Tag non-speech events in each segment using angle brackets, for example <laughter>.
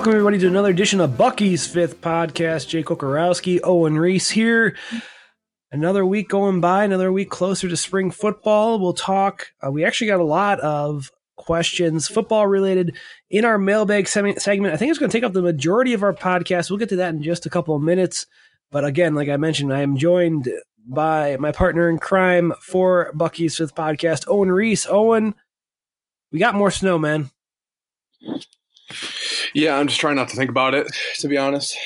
Welcome, everybody, to another edition of Bucky's Fifth Podcast. Jake Kocorowski, Owen Riese here. Another week going by, another week closer to spring football. We'll talk. Uh, we actually got a lot of questions, football related, in our mailbag segment. I think it's going to take up the majority of our podcast. We'll get to that in just a couple of minutes. But again, like I mentioned, I am joined by my partner in crime for Bucky's Fifth Podcast, Owen Riese. Owen, we got more snow, man. Yeah, I'm just trying not to think about it, to be honest.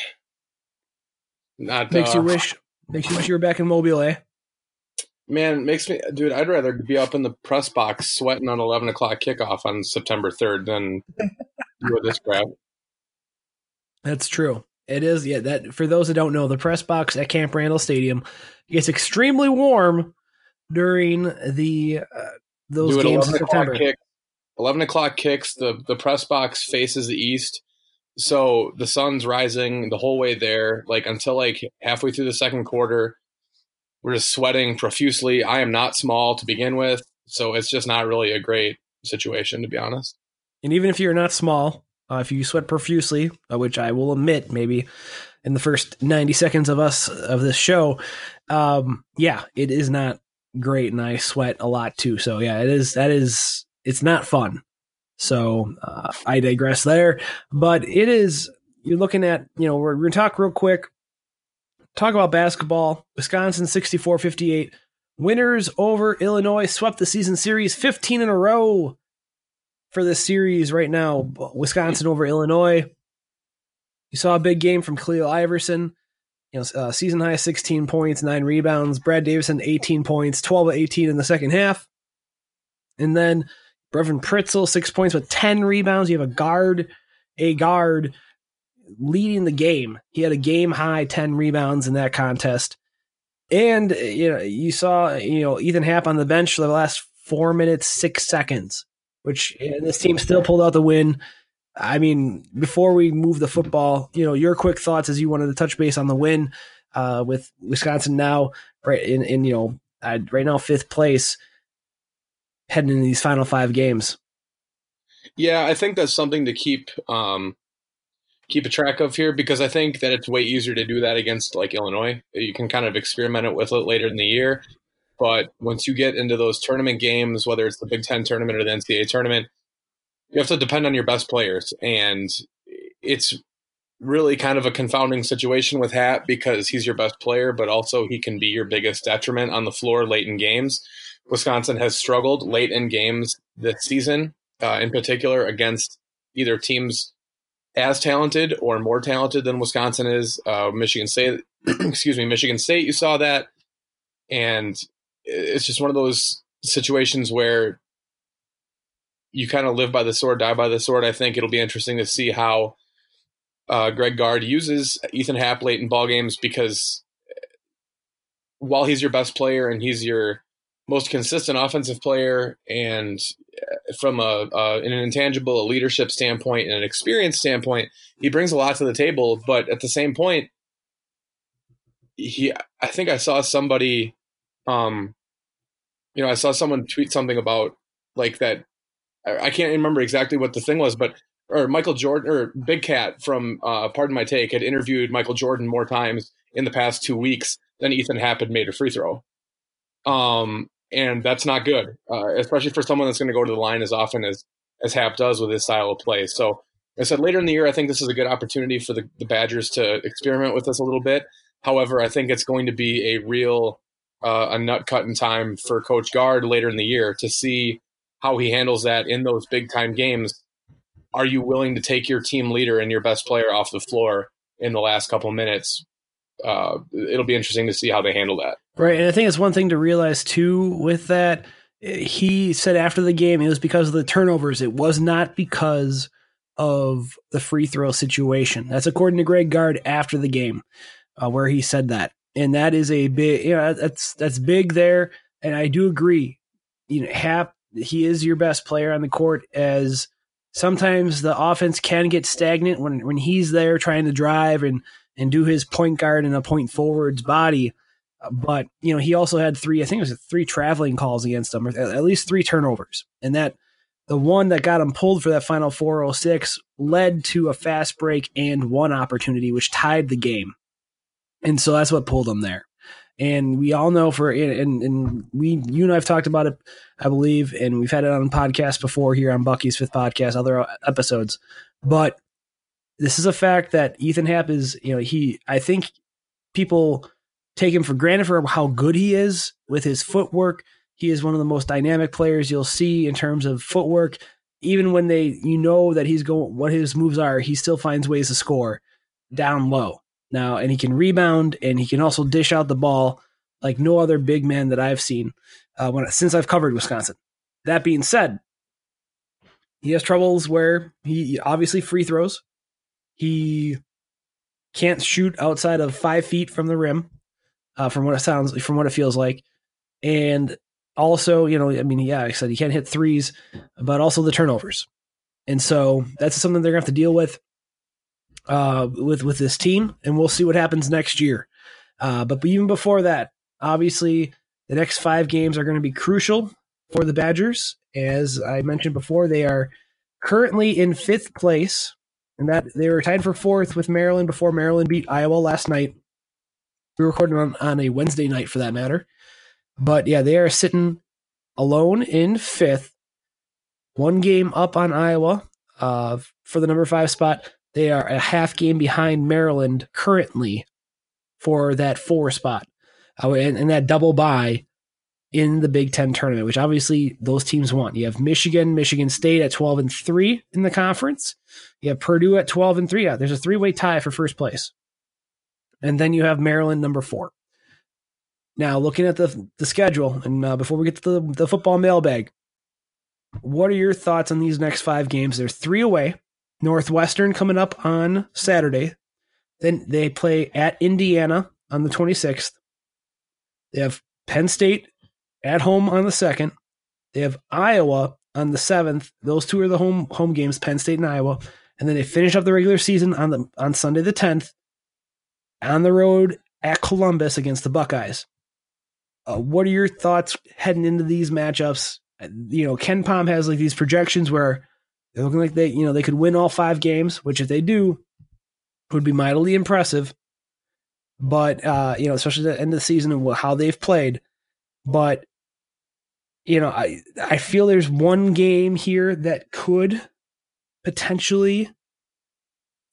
Not makes uh, you wish makes you wish you were back in Mobile, eh? Man, makes me, dude. I'd rather be up in the press box sweating on 11 o'clock kickoff on September 3rd than do this crap. That's true. It is. Yeah. That for those that don't know, the press box at Camp Randall Stadium gets extremely warm during the uh, those dude, games in September. Kick, 11 o'clock kicks, the, the press box faces the east. So the sun's rising the whole way there, like until like halfway through the second quarter. We're just sweating profusely. I am not small to begin with. So it's just not really a great situation, to be honest. And even if you're not small, uh, if you sweat profusely, uh, which I will admit maybe in the first 90 seconds of us of this show, um, yeah, it is not great. And I sweat a lot too. So yeah, it is, that is it's not fun. So uh, I digress there. But it is, you're looking at, you know, we're, we're to talk real quick, talk about basketball. Wisconsin 64 58. Winners over Illinois swept the season series 15 in a row for this series right now. Wisconsin over Illinois. You saw a big game from Khalil Iverson. You know, uh, season high 16 points, nine rebounds. Brad Davison 18 points, 12 18 in the second half. And then Brevin Pritzl, six points with 10 rebounds. You have a guard, a guard leading the game. He had a game high 10 rebounds in that contest. And, you know, you saw, you know, Ethan Happ on the bench for the last four minutes, six seconds, which this team still pulled out the win. I mean, before we move the football, you know, your quick thoughts as you wanted to touch base on the win uh, with Wisconsin now, right in, in you know, uh, right now fifth place heading into these final five games. Yeah, I think that's something to keep um, keep a track of here because I think that it's way easier to do that against like Illinois. You can kind of experiment it with it later in the year, but once you get into those tournament games, whether it's the Big Ten tournament or the NCAA tournament, you have to depend on your best players, and it's really kind of a confounding situation with Happ because he's your best player, but also he can be your biggest detriment on the floor late in games. Wisconsin has struggled late in games this season, uh, in particular against either teams as talented or more talented than Wisconsin is. Uh, Michigan State, <clears throat> excuse me, Michigan State, you saw that. And it's just one of those situations where you kind of live by the sword, die by the sword. I think it'll be interesting to see how uh, Greg Gard uses Ethan Happ late in ball games because while he's your best player and he's your most consistent offensive player, and uh, from a uh, an intangible a leadership standpoint and an experience standpoint, he brings a lot to the table. But at the same point, he I think I saw somebody, um, you know, I saw someone tweet something about like that. I, I can't remember exactly what the thing was, but or Michael Jordan or Big Cat from uh, Pardon My Take had interviewed Michael Jordan more times in the past two weeks than Ethan Happ had made a free throw. Um, and that's not good, uh, especially for someone that's going to go to the line as often as as Happ does with his style of play. So, I said later in the year, I think this is a good opportunity for the, the Badgers to experiment with this a little bit. However, I think it's going to be a real uh, a nut cutting time for Coach Gard later in the year to see how he handles that in those big time games. Are you willing to take your team leader and your best player off the floor in the last couple minutes? Uh, it'll be interesting to see how they handle that. Right, and I think it's one thing to realize too with that. He said after the game it was because of the turnovers. It was not because of the free throw situation. That's according to Greg Gard after the game, uh, where he said that, and that is a big, you know, that's that's big there. And I do agree. You know, Happ, he is your best player on the court. As sometimes the offense can get stagnant when when he's there trying to drive and and do his point guard and a point forward's body. But you know, he also had three. I think it was three traveling calls against him, or at least three turnovers, and that the one that got him pulled for that final 406 led to a fast break and one opportunity, which tied the game. And so that's what pulled him there. And we all know for and and we you and I've talked about it, I believe, and we've had it on podcast before here on Bucky's fifth podcast, other episodes. But this is a fact that Ethan Happ is, you know, he I think people take him for granted for how good he is with his footwork. He is one of the most dynamic players you'll see in terms of footwork. Even when they you know that he's going what his moves are, he still finds ways to score down low now, and he can rebound and he can also dish out the ball like no other big man that I've seen uh, when since I've covered Wisconsin. That being said, he has troubles where he obviously free throws. He can't shoot outside of five feet from the rim, uh, from what it sounds, from what it feels like, and also, you know, I mean, yeah, like I said he can't hit threes, but also the turnovers, and so that's something they're gonna have to deal with uh, with with this team, and we'll see what happens next year. Uh, but even before that, obviously, the next five games are going to be crucial for the Badgers. As I mentioned before, they are currently in fifth place, and that they were tied for fourth with Maryland before Maryland beat Iowa last night. We recorded on, on a Wednesday night for that matter. But yeah, they are sitting alone in fifth, one game up on Iowa uh, for the number five spot. They are a half game behind Maryland currently for that four spot, uh, and, and that double bye in the Big Ten tournament, which obviously those teams want. You have Michigan, Michigan State at twelve and three in the conference. You have Purdue at twelve and three. Yeah, there's a three way tie for first place, and then you have Maryland number four. Now, looking at the the schedule, and uh, before we get to the, the football mailbag, what are your thoughts on these next five games? They're three away. Northwestern coming up on Saturday. Then they play at Indiana on the 26th. They have Penn State at home on the 2nd. They have Iowa on the 7th. Those two are the home home games, Penn State and Iowa. And then they finish up the regular season on the on Sunday the 10th on the road at Columbus against the Buckeyes. Uh, what are your thoughts heading into these matchups? You know, KenPom has like these projections where they're looking like they, you know, they could win all five games, which if they do, would be mightily impressive. But uh, you know, especially at the end of the season and how they've played. But you know, I I feel there's one game here that could potentially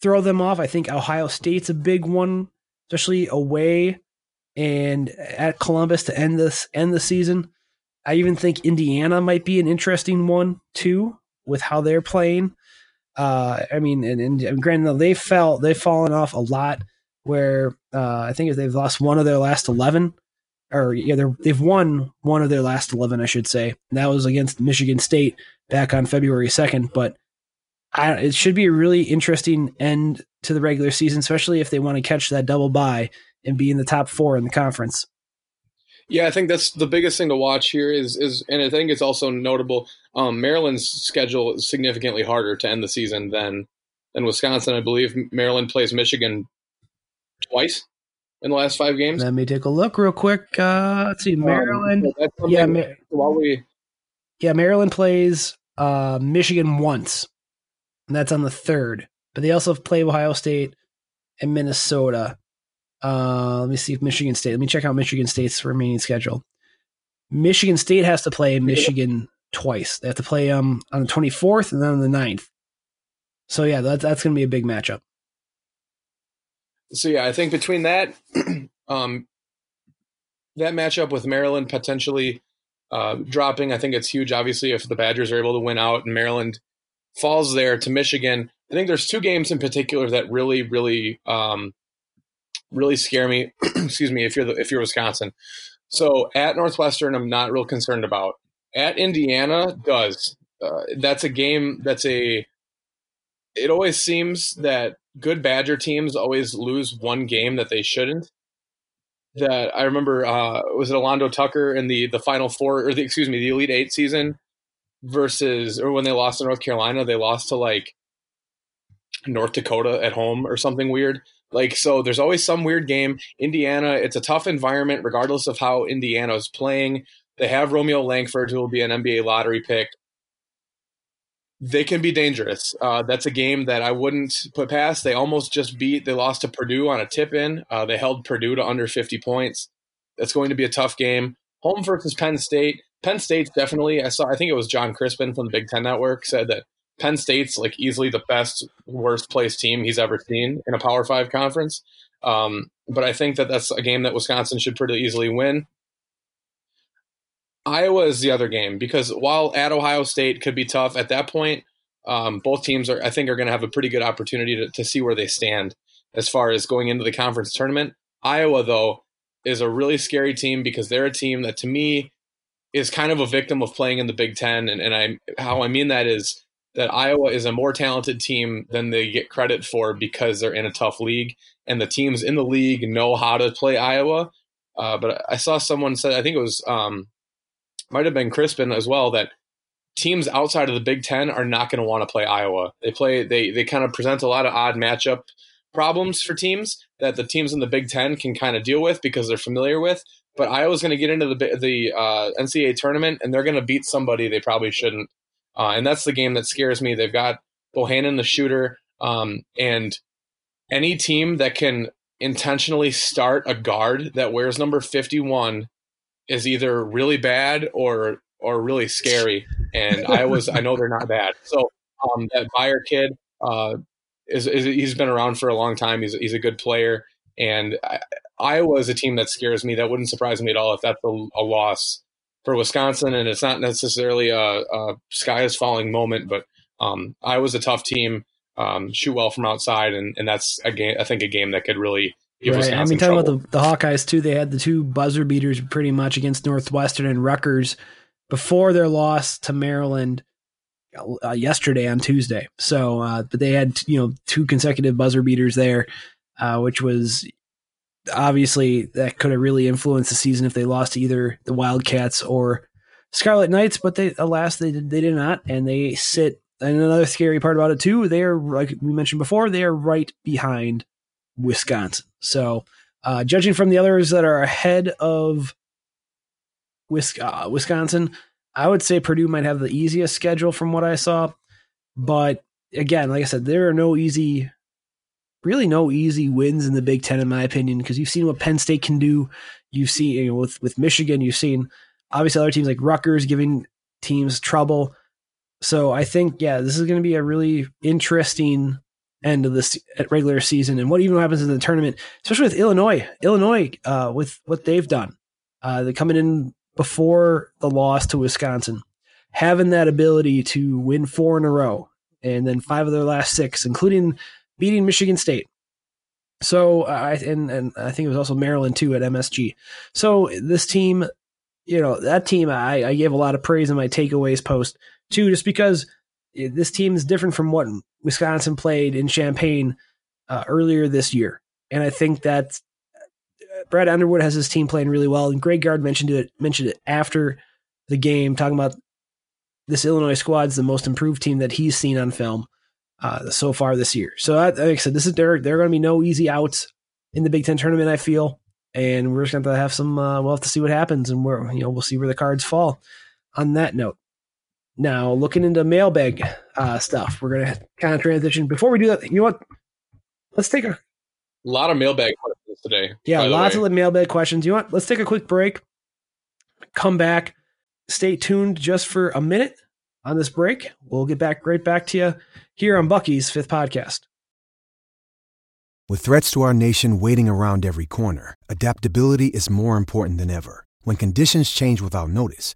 throw them off. I think Ohio State's a big one, especially away and at Columbus to end this end the season. I even think Indiana might be an interesting one too with how they're playing. Uh, I mean, and, and granted, they fell, they've fallen off a lot. Where uh, I think if they've lost one of their last eleven, or yeah, they've won one of their last eleven, I should say. That was against Michigan State back on February second. But I, it should be a really interesting end to the regular season, especially if they want to catch that double bye and be in the top four in the conference. Yeah, I think that's the biggest thing to watch here is is, and I think it's also notable. Um, Maryland's schedule is significantly harder to end the season than than Wisconsin. I believe Maryland plays Michigan twice in the last five games. Let me take a look real quick. Uh, let's see, um, Maryland. Um, yeah, Ma- while we yeah, Maryland plays uh, Michigan once, and that's on the third. But they also play Ohio State and Minnesota. Uh, let me see if Michigan State. Let me check out Michigan State's remaining schedule. Michigan State has to play Michigan twice. They have to play um on the 24th and then on the 9th. So yeah, that's that's going to be a big matchup. So yeah, I think between that, <clears throat> um, that matchup with Maryland potentially uh, dropping, I think it's huge. Obviously, if the Badgers are able to win out and Maryland falls there to Michigan, I think there's two games in particular that really, really, um, really scare me. <clears throat> excuse me, if you're the, if you're Wisconsin. So at Northwestern, I'm not real concerned about. At Indiana, does uh, that's a game that's a. It always seems that good Badger teams always lose one game that they shouldn't. That I remember uh, was it Alando Tucker in the the Final Four or the excuse me the Elite Eight season versus or when they lost to North Carolina, they lost to like North Dakota at home or something weird. Like so, there's always some weird game. Indiana, it's a tough environment, regardless of how Indiana is playing. They have Romeo Langford, who will be an NBA lottery pick. They can be dangerous. Uh, that's a game that I wouldn't put past. They almost just beat. They lost to Purdue on a tip in. Uh, they held Purdue to under 50 points. That's going to be a tough game. Home versus Penn State. Penn State's definitely. I saw. I think it was John Crispin from the Big Ten Network said that Penn State's like easily the best, worst placed team he's ever seen in a Power Five conference. Um, but I think that that's a game that Wisconsin should pretty easily win. Iowa is the other game because while at Ohio State could be tough at that point, um, both teams are I think are going to have a pretty good opportunity to, to see where they stand as far as going into the conference tournament. Iowa though is a really scary team because they're a team that to me is kind of a victim of playing in the Big Ten, and, and I how I mean that is that Iowa is a more talented team than they get credit for because they're in a tough league, and the teams in the league know how to play Iowa. Uh, but I saw someone said, I think it was um, might have been Crispin as well, that teams outside of the Big Ten are not going to want to play Iowa. They play they they kind of present a lot of odd matchup problems for teams that the teams in the Big Ten can kind of deal with because they're familiar with. But Iowa's going to get into the the uh, NCAA tournament and they're going to beat somebody they probably shouldn't uh, and that's the game that scares me. They've got Bohannon, the shooter, um, and any team that can intentionally start a guard that wears number 51 is either really bad or or really scary. And I was I know they're not bad. So um, that Baer kid uh, is, is, he's been around for a long time. He's he's a good player, and I, Iowa is a team that scares me. That wouldn't surprise me at all if that's a, a loss for Wisconsin, and it's not necessarily a, a sky is falling moment, but um, Iowa's a tough team, um, shoot well from outside, and, and that's a game. I think a game that could really right. Wisconsin I mean, talking about the, the Hawkeyes too, they had the two buzzer beaters pretty much against Northwestern and Rutgers before their loss to Maryland uh, yesterday on Tuesday. So, uh, but they had you know two consecutive buzzer beaters there, uh, which was obviously that could have really influenced the season if they lost to either the Wildcats or Scarlet Knights, but they alas they did, they did not, and they sit. And another scary part about it too, they are like we mentioned before, they are right behind Wisconsin. So, uh, judging from the others that are ahead of uh, Wisconsin, I would say Purdue might have the easiest schedule from what I saw. But again, like I said, there are no easy really no easy wins in the Big Ten, in my opinion, because you've seen what Penn State can do. You've seen you know, with with Michigan, you've seen obviously other teams like Rutgers giving teams trouble. So I think yeah, this is going to be a really interesting end of this regular season, and what even happens in the tournament, especially with Illinois. Illinois, uh, with what they've done, uh, they're coming in before the loss to Wisconsin, having that ability to win four in a row, and then five of their last six, including beating Michigan State. So I and and I think it was also Maryland too at MSG. So this team, you know, that team I, I gave a lot of praise in my takeaways post too, just because this team is different from what Wisconsin played in Champaign uh, earlier this year, and I think that uh, Brad Underwood has his team playing really well. And Greg Gard mentioned it mentioned it after the game, talking about this Illinois squad's the most improved team that he's seen on film uh, so far this year. So, like I said, this is there. There are going to be no easy outs in the Big Ten tournament. I feel, and we're just going to have some. Uh, we'll have to see what happens, and we're you know we'll see where the cards fall. On that note, now looking into mailbag uh, stuff, we're going to kind of transition. Before we do that, you know what? Let's take a, a lot of mailbag questions today. Yeah, lots of mailbag questions. You know what? Let's take a quick break. come back. Stay tuned just for a minute on this break. We'll get back right back to you here on Bucky's fifth podcast. With threats to our nation waiting around every corner, adaptability is more important than ever. When conditions change without notice,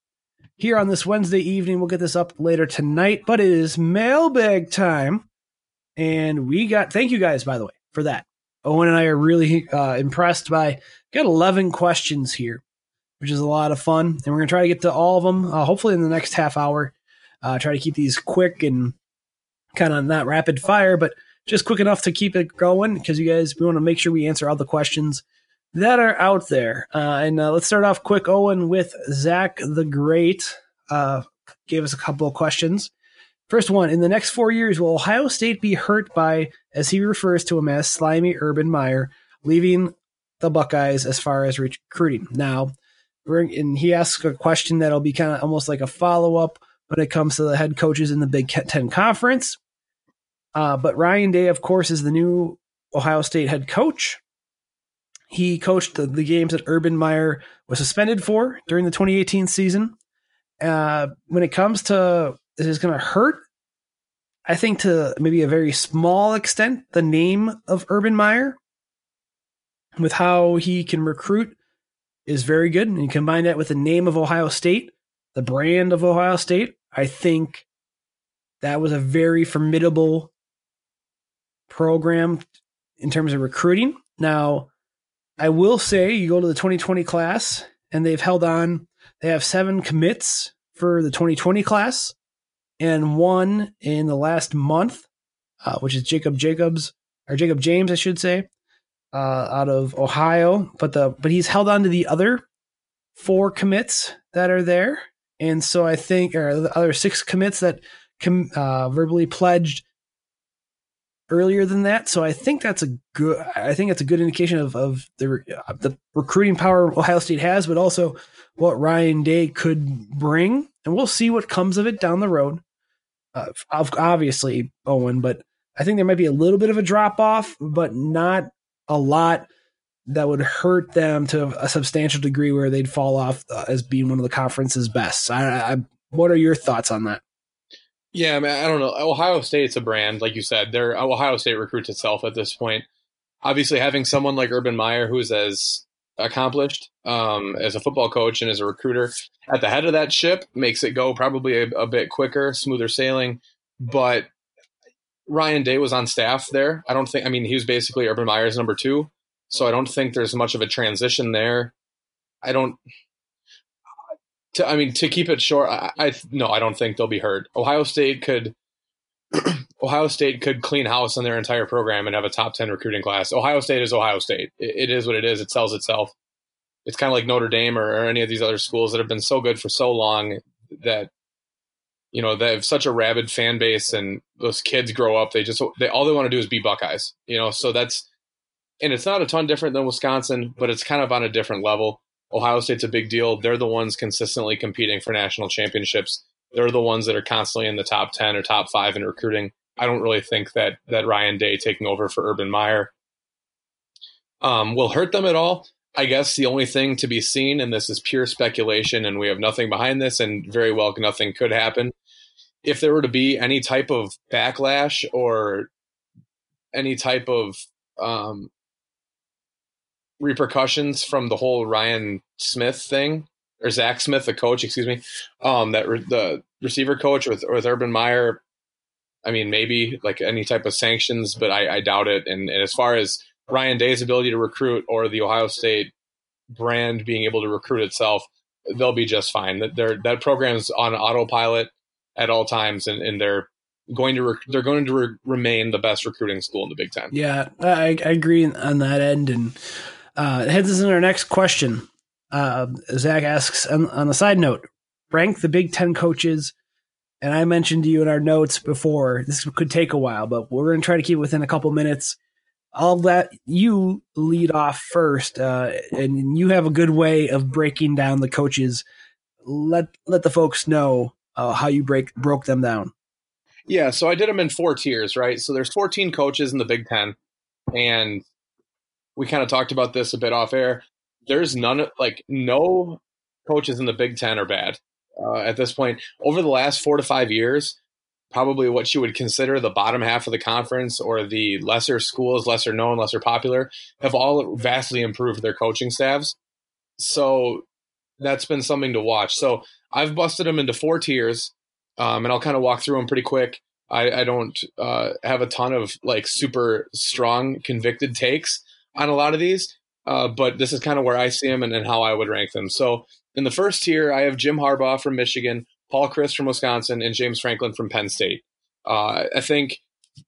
here on this Wednesday evening. We'll get this up later tonight, but it is mailbag time. And we got, thank you guys, by the way, for that. Owen and I are really uh, impressed by, got 11 questions here, which is a lot of fun. And we're going to try to get to all of them, uh, hopefully in the next half hour. Uh, try to keep these quick and kind of not rapid fire, but just quick enough to keep it going because you guys, we want to make sure we answer all the questions that are out there. Uh, and uh, let's start off quick, Owen, with Zach the Great. Uh, gave us a couple of questions. First one In the next four years, will Ohio State be hurt by, as he refers to him as, slimy Urban Meyer, leaving the Buckeyes as far as recruiting? Now, and he asks a question that'll be kind of almost like a follow up when it comes to the head coaches in the Big Ten Conference. Uh, but Ryan Day, of course, is the new Ohio State head coach. He coached the, the games that Urban Meyer was suspended for during the 2018 season. Uh, when it comes to this is going to hurt, I think to maybe a very small extent, the name of Urban Meyer with how he can recruit is very good. And you combine that with the name of Ohio State, the brand of Ohio State, I think that was a very formidable program in terms of recruiting. Now, I will say you go to the 2020 class and they've held on. They have seven commits for the 2020 class and one in the last month, uh, which is Jacob Jacobs or Jacob James, I should say, uh, out of Ohio. But the but he's held on to the other four commits that are there, and so I think or the other six commits that com, uh, verbally pledged earlier than that. So I think that's a good. I think that's a good indication of of the uh, the recruiting power Ohio State has, but also what Ryan Day could bring, and we'll see what comes of it down the road. Uh, obviously, Owen, but I think there might be a little bit of a drop off, but not a lot that would hurt them to a substantial degree where they'd fall off uh, as being one of the conference's best. I, I, what are your thoughts on that? Yeah, I, I don't know. Ohio State's a brand, like you said. They're Ohio State recruits itself at this point. Obviously, having someone like Urban Meyer, who's as accomplished um, as a football coach and as a recruiter at the head of that ship, makes it go probably a, a bit quicker, smoother sailing. But Ryan Day was on staff there. I don't think. I mean, he was basically Urban Meyer's number two, so I don't think there's much of a transition there. I don't to, I mean, to keep it short, I, I no, I don't think they'll be hurt. Ohio State could, <clears throat> Ohio State could clean house on their entire program and have a top ten recruiting class. Ohio State is Ohio State. it, it is what it is. It sells itself. It's kind of like Notre Dame or, or any of these other schools that have been so good for so long that you know they have such a rabid fan base and those kids grow up they just they all they want to do is be buckeyes you know so that's and it's not a ton different than wisconsin but it's kind of on a different level Ohio State's a big deal. They're the ones consistently competing for national championships. They're the ones that are constantly in the top 10 or top five in recruiting. I don't really think that, that Ryan Day taking over for Urban Meyer um, will hurt them at all. I guess the only thing to be seen, and this is pure speculation, and we have nothing behind this, and very well nothing could happen. If there were to be any type of backlash or any type of um, repercussions from the whole Ryan Smith thing or Zach Smith, the coach, excuse me, um, that re- the receiver coach with with Urban Meyer. I mean, maybe like any type of sanctions, but I, I doubt it. And, and as far as Ryan Day's ability to recruit or the Ohio State brand being able to recruit itself, they'll be just fine. That they that program's on autopilot at all times, and, and they're going to re- they're going to re- remain the best recruiting school in the Big Ten. Yeah, I, I agree on that end, and uh, heads us into our next question. Uh, Zach asks on, on the side note, rank the Big Ten coaches. And I mentioned to you in our notes before, this could take a while, but we're going to try to keep it within a couple minutes. I'll let you lead off first, uh, and you have a good way of breaking down the coaches. Let let the folks know uh, how you break broke them down. Yeah, so I did them in four tiers, right? So there's 14 coaches in the Big Ten, and we kind of talked about this a bit off air. There's none, like no coaches in the Big Ten are bad uh, at this point. Over the last four to five years, probably what you would consider the bottom half of the conference or the lesser schools, lesser known, lesser popular, have all vastly improved their coaching staffs. So that's been something to watch. So I've busted them into four tiers, um, and I'll kind of walk through them pretty quick. I, I don't uh, have a ton of like super strong convicted takes on a lot of these, uh, but this is kind of where I see them and, and how I would rank them. So in the first tier, I have Jim Harbaugh from Michigan, Paul Chryst from Wisconsin, and James Franklin from Penn State. Uh, I think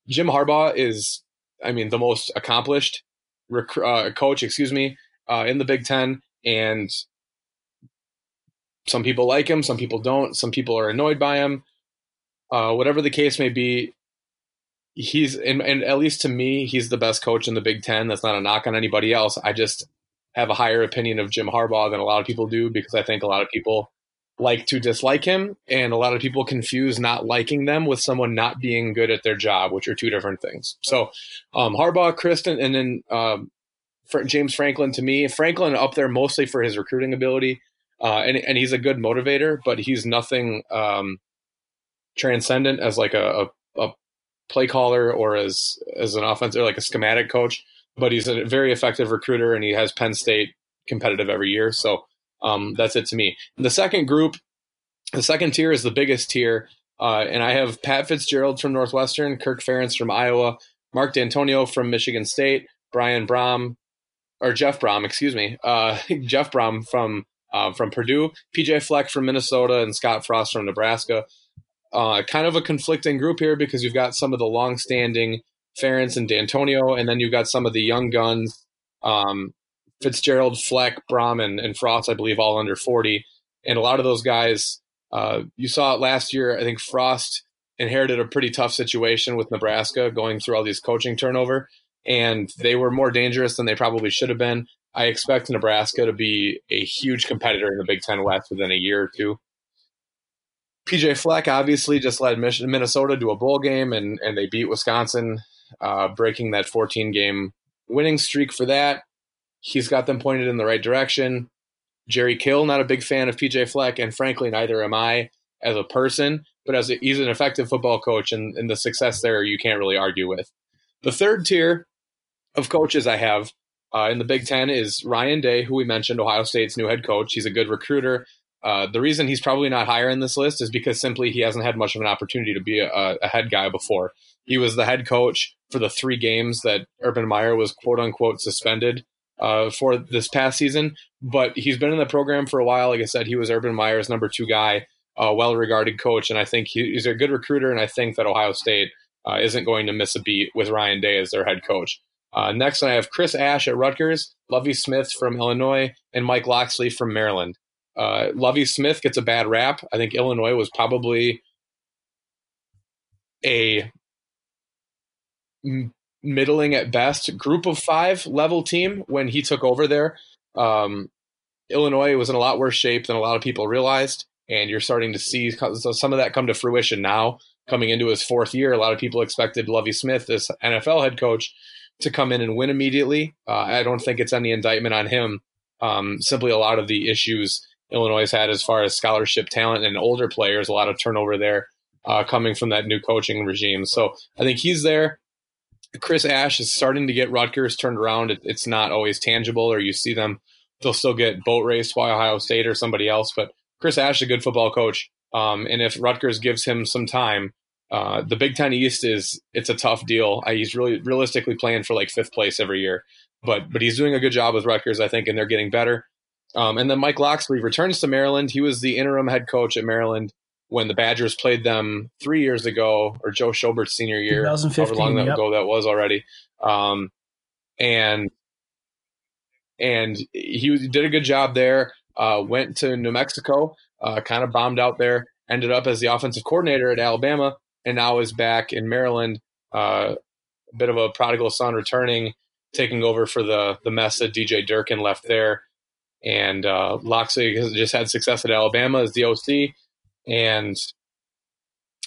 Jim Harbaugh is, I mean, the most accomplished rec- uh, coach, excuse me, uh, in the Big Ten, and some people like him, some people don't, some people are annoyed by him. Uh, whatever the case may be, he's and, and at least to me, he's the best coach in the Big Ten. That's not a knock on anybody else. I just have a higher opinion of Jim Harbaugh than a lot of people do because I think a lot of people like to dislike him, and a lot of people confuse not liking them with someone not being good at their job, which are two different things. So, um, Harbaugh, Kristen, and then um, James Franklin. To me, Franklin up there mostly for his recruiting ability, uh, and and he's a good motivator, but he's nothing um, transcendent as like a, a, a play caller or as as an offensive like a schematic coach. But he's a very effective recruiter, and he has Penn State competitive every year. So um, that's it to me. The second group, the second tier is the biggest tier. Uh, and I have Pat Fitzgerald from Northwestern, Kirk Ferentz from Iowa, Mark Dantonio from Michigan State, Brian Brohm, or Jeff Brohm, excuse me, uh, <laughs> Jeff Brohm from uh, from Purdue, PJ Fleck from Minnesota, and Scott Frost from Nebraska. Uh, kind of a conflicting group here because you've got some of the long-standing Ferentz and Dantonio, and then you've got some of the young guns, um, Fitzgerald, Fleck, Brohm, and, and Frost, I believe, all under 40. And a lot of those guys, uh, you saw it last year. I think Frost inherited a pretty tough situation with Nebraska going through all these coaching turnover, and they were more dangerous than they probably should have been. I expect Nebraska to be a huge competitor in the Big Ten West within a year or two. PJ Fleck obviously just led Minnesota to a bowl game, and, and they beat Wisconsin, uh, breaking that 14 game winning streak for that he's got them pointed in the right direction. Jerry Kill, not a big fan of PJ Fleck, and frankly, neither am I as a person, but as a, he's an effective football coach, and, and the success there you can't really argue with. The third tier of coaches I have uh, in the Big Ten is Ryan Day, who we mentioned, Ohio State's new head coach. He's a good recruiter. Uh, the reason he's probably not higher in this list is because simply he hasn't had much of an opportunity to be a, a head guy before. He was the head coach for the three games that Urban Meyer was quote unquote suspended uh, for this past season. But he's been in the program for a while. Like I said, he was Urban Meyer's number two guy, a well regarded coach, and I think he's a good recruiter. And I think that Ohio State uh, isn't going to miss a beat with Ryan Day as their head coach. Uh, next, I have Chris Ash at Rutgers, Lovie Smith from Illinois, and Mike Locksley from Maryland. Uh, Lovie Smith gets a bad rap. I think Illinois was probably a middling at best group of five level team when he took over there. Um, Illinois was in a lot worse shape than a lot of people realized, and you're starting to see some of that come to fruition now. Coming into his fourth year, a lot of people expected Lovie Smith, this NFL head coach, to come in and win immediately. Uh, I don't think it's any indictment on him. Um, simply a lot of the issues Illinois had as far as scholarship talent and older players, a lot of turnover there uh, coming from that new coaching regime. So I think he's there. Chris Ash is starting to get Rutgers turned around. It, it's not always tangible, or you see them, they'll still get boat raced by Ohio State or somebody else. But Chris Ash is a good football coach. Um, and if Rutgers gives him some time, uh, the Big Ten East is it's a tough deal. I, he's really realistically playing for like fifth place every year, but but he's doing a good job with Rutgers, I think, and they're getting better. Um, and then Mike Locksley returns to Maryland. He was the interim head coach at Maryland when the Badgers played them three years ago, or Joe Schobert's senior year, however long yep. ago that was already. Um, and and he did a good job there. Uh, went to New Mexico, uh, kind of bombed out there, ended up as the offensive coordinator at Alabama, and now is back in Maryland. Uh, a bit of a prodigal son returning, taking over for the the mess that DJ Durkin left there. And uh, Locksley has just had success at Alabama as the OC, and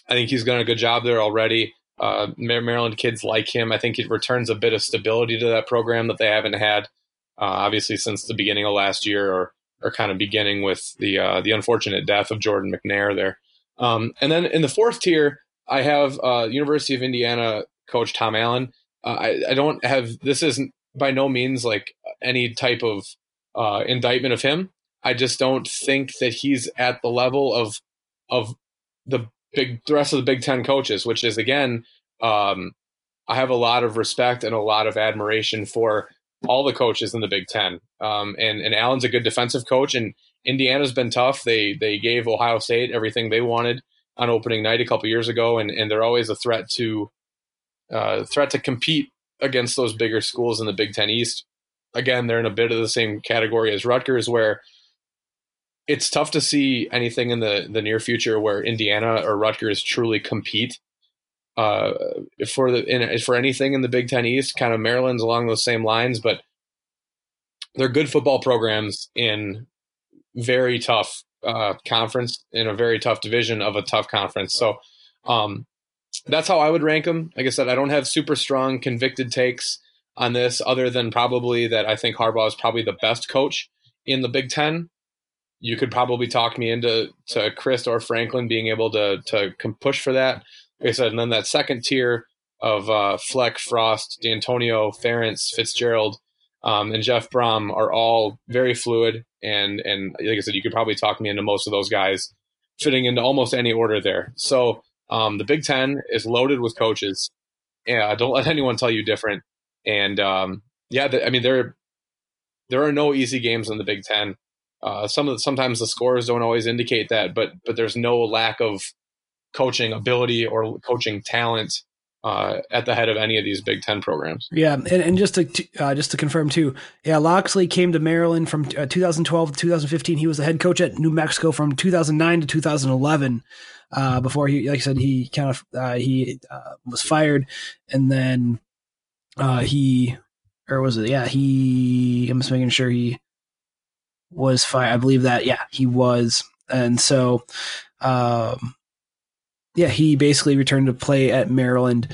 I think he's done a good job there already. Uh, Maryland kids like him. I think it returns a bit of stability to that program that they haven't had, uh, obviously, since the beginning of last year, or or kind of beginning with the uh, the unfortunate death of Jordan McNair there. Um, and then in the fourth tier, I have uh, University of Indiana coach Tom Allen. Uh, I, I, don't have this isn't by no means like any type of uh, indictment of him. I just don't think that he's at the level of of the big the rest of the Big Ten coaches, which is again, um, I have a lot of respect and a lot of admiration for all the coaches in the Big Ten. Um, and and Allen's a good defensive coach, and Indiana's been tough. They they gave Ohio State everything they wanted on opening night a couple years ago, and and they're always a threat to uh, threat to compete against those bigger schools in the Big Ten East. Again, they're in a bit of the same category as Rutgers, where it's tough to see anything in the the near future where Indiana or Rutgers truly compete uh, for the in, for anything in the Big Ten East. Kind of Maryland's along those same lines, but they're good football programs in very tough uh, conference in a very tough division of a tough conference. So um, that's how I would rank them. Like I said, I don't have super strong convicted takes on this, other than probably that I think Harbaugh is probably the best coach in the Big Ten you could probably talk me into to Chryst or Franklin being able to to push for that. Like I said, and then that second tier of uh, Fleck, Frost, Dantonio, Ferentz, Fitzgerald, um, and Jeff Brohm are all very fluid. And and like I said, you could probably talk me into most of those guys fitting into almost any order there. So um, the Big Ten is loaded with coaches. Yeah, don't let anyone tell you different. And um, yeah, the, I mean there there are no easy games in the Big Ten. Uh, some of the, sometimes the scores don't always indicate that, but but there's no lack of coaching ability or coaching talent uh, at the head of any of these Big Ten programs. Yeah, and, and just to uh, just to confirm too, yeah, Locksley came to Maryland from uh, 2012 to 2015. He was the head coach at New Mexico from 2009 to 2011. Uh, before he, like I said, he kind of uh, he was fired, and then he or was it? Yeah, he. I'm just making sure he was fired. I believe that, yeah, he was. And so, um, yeah, he basically returned to play at Maryland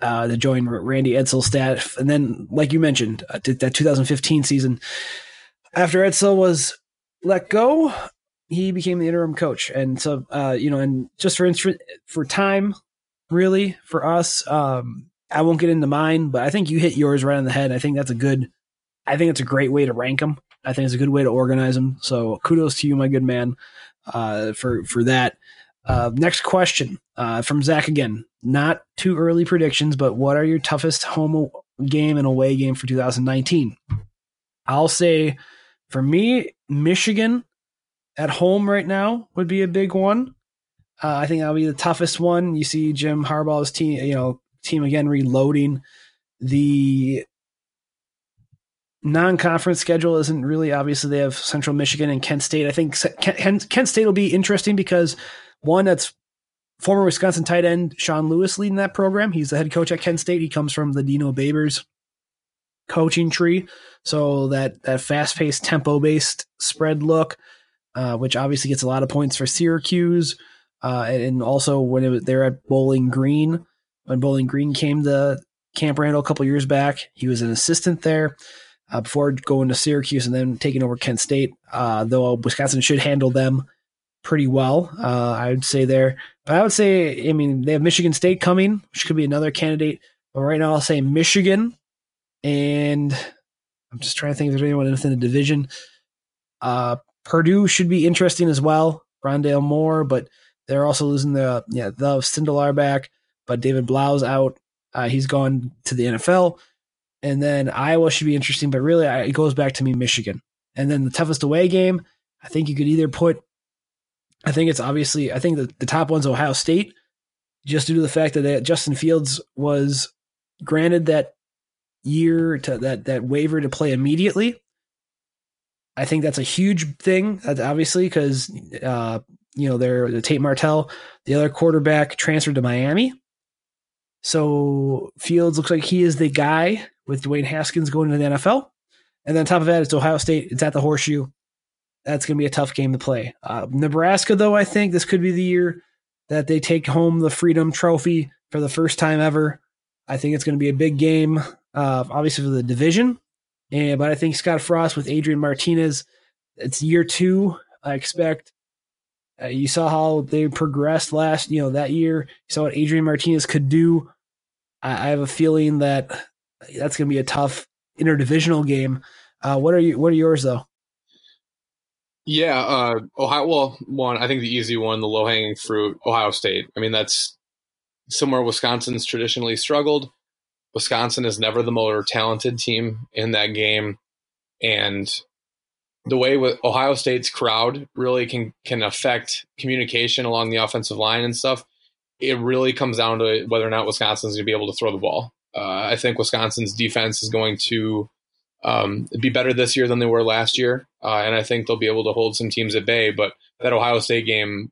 uh, to join Randy Edsall's staff. And then, like you mentioned, uh, that 2015 season, after Edsall was let go, he became the interim coach. And so, uh, you know, and just for for time, really for us, um, I won't get into mine, but I think you hit yours right on the head. I think that's a good. I think it's a great way to rank them. I think it's a good way to organize them. So kudos to you, my good man, uh, for for that. Uh, next question uh, from Zach again. Not too early predictions, but what are your toughest home game and away game for 2019? I'll say for me, Michigan at home right now would be a big one. Uh, I think that'll be the toughest one. You see Jim Harbaugh's team, you know, team again reloading. The non-conference schedule isn't really obviously they have Central Michigan and Kent State. I think Kent, Kent State will be interesting because one that's former Wisconsin tight end Sean Lewis leading that program. He's the head coach at Kent State. He comes from the Dino Babers coaching tree, so that that fast-paced, tempo-based spread look, uh, which obviously gets a lot of points for Syracuse, uh, and also when it was, they're at Bowling Green. When Bowling Green came to Camp Randall a couple years back, he was an assistant there uh, before going to Syracuse and then taking over Kent State. Uh, though Wisconsin should handle them pretty well, uh, I would say there. But I would say, I mean, they have Michigan State coming, which could be another candidate. But right now, I'll say Michigan, and I'm just trying to think if there's anyone within the division. Uh, Purdue should be interesting as well. Rondale Moore, but they're also losing the yeah the Sindelar back, but David Blough's out. Uh, he's gone to the NFL and then Iowa should be interesting, but really it goes back to me Michigan. And then the toughest away game, I think you could either put, I think it's obviously, I think the, the top one's Ohio State, just due to the fact that Justin Fields was granted that year to that that waiver to play immediately. I think that's a huge thing, obviously, because uh, you know they're the Tate Martell, the other quarterback, transferred to Miami. So Fields looks like he is the guy with Dwayne Haskins going to the NFL. And then on top of that, it's Ohio State. It's at the Horseshoe. That's going to be a tough game to play. Uh, Nebraska, though, I think this could be the year that they take home the Freedom Trophy for the first time ever. I think it's going to be a big game, uh, obviously for the division. And but I think Scott Frost with Adrian Martinez, it's year two. I expect. Uh, you saw how they progressed last, you know, that year. You saw what Adrian Martinez could do. I, I have a feeling that that's going to be a tough interdivisional game. Uh, what are you? What are yours though? Yeah, uh, Ohio. Well, one, I think the easy one, the low hanging fruit, Ohio State. I mean, that's somewhere Wisconsin's traditionally struggled. Wisconsin is never the more talented team in that game, and the way with Ohio State's crowd really can can affect communication along the offensive line and stuff. It really comes down to whether or not Wisconsin's going to be able to throw the ball. Uh, I think Wisconsin's defense is going to um, be better this year than they were last year, uh, and I think they'll be able to hold some teams at bay. But that Ohio State game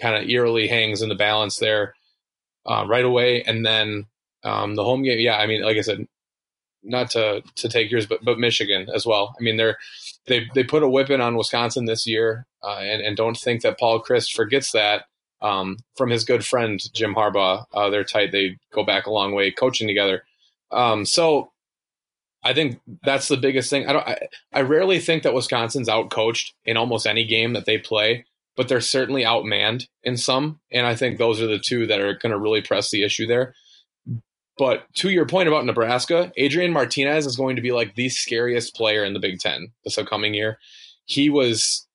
kind of eerily hangs in the balance there uh, right away, and then um, the home game. Yeah, I mean, like I said, not to to take yours, but but Michigan as well. I mean, they're they they put a whipping on Wisconsin this year, uh, and and don't think that Paul Chryst forgets that um, from his good friend Jim Harbaugh. Uh, they're tight. They go back a long way coaching together. Um, so I think that's the biggest thing. I don't. I, I rarely think that Wisconsin's outcoached in almost any game that they play, but they're certainly outmanned in some. And I think those are the two that are going to really press the issue there. But to your point about Nebraska, Adrian Martinez is going to be like the scariest player in the Big Ten this upcoming year. He was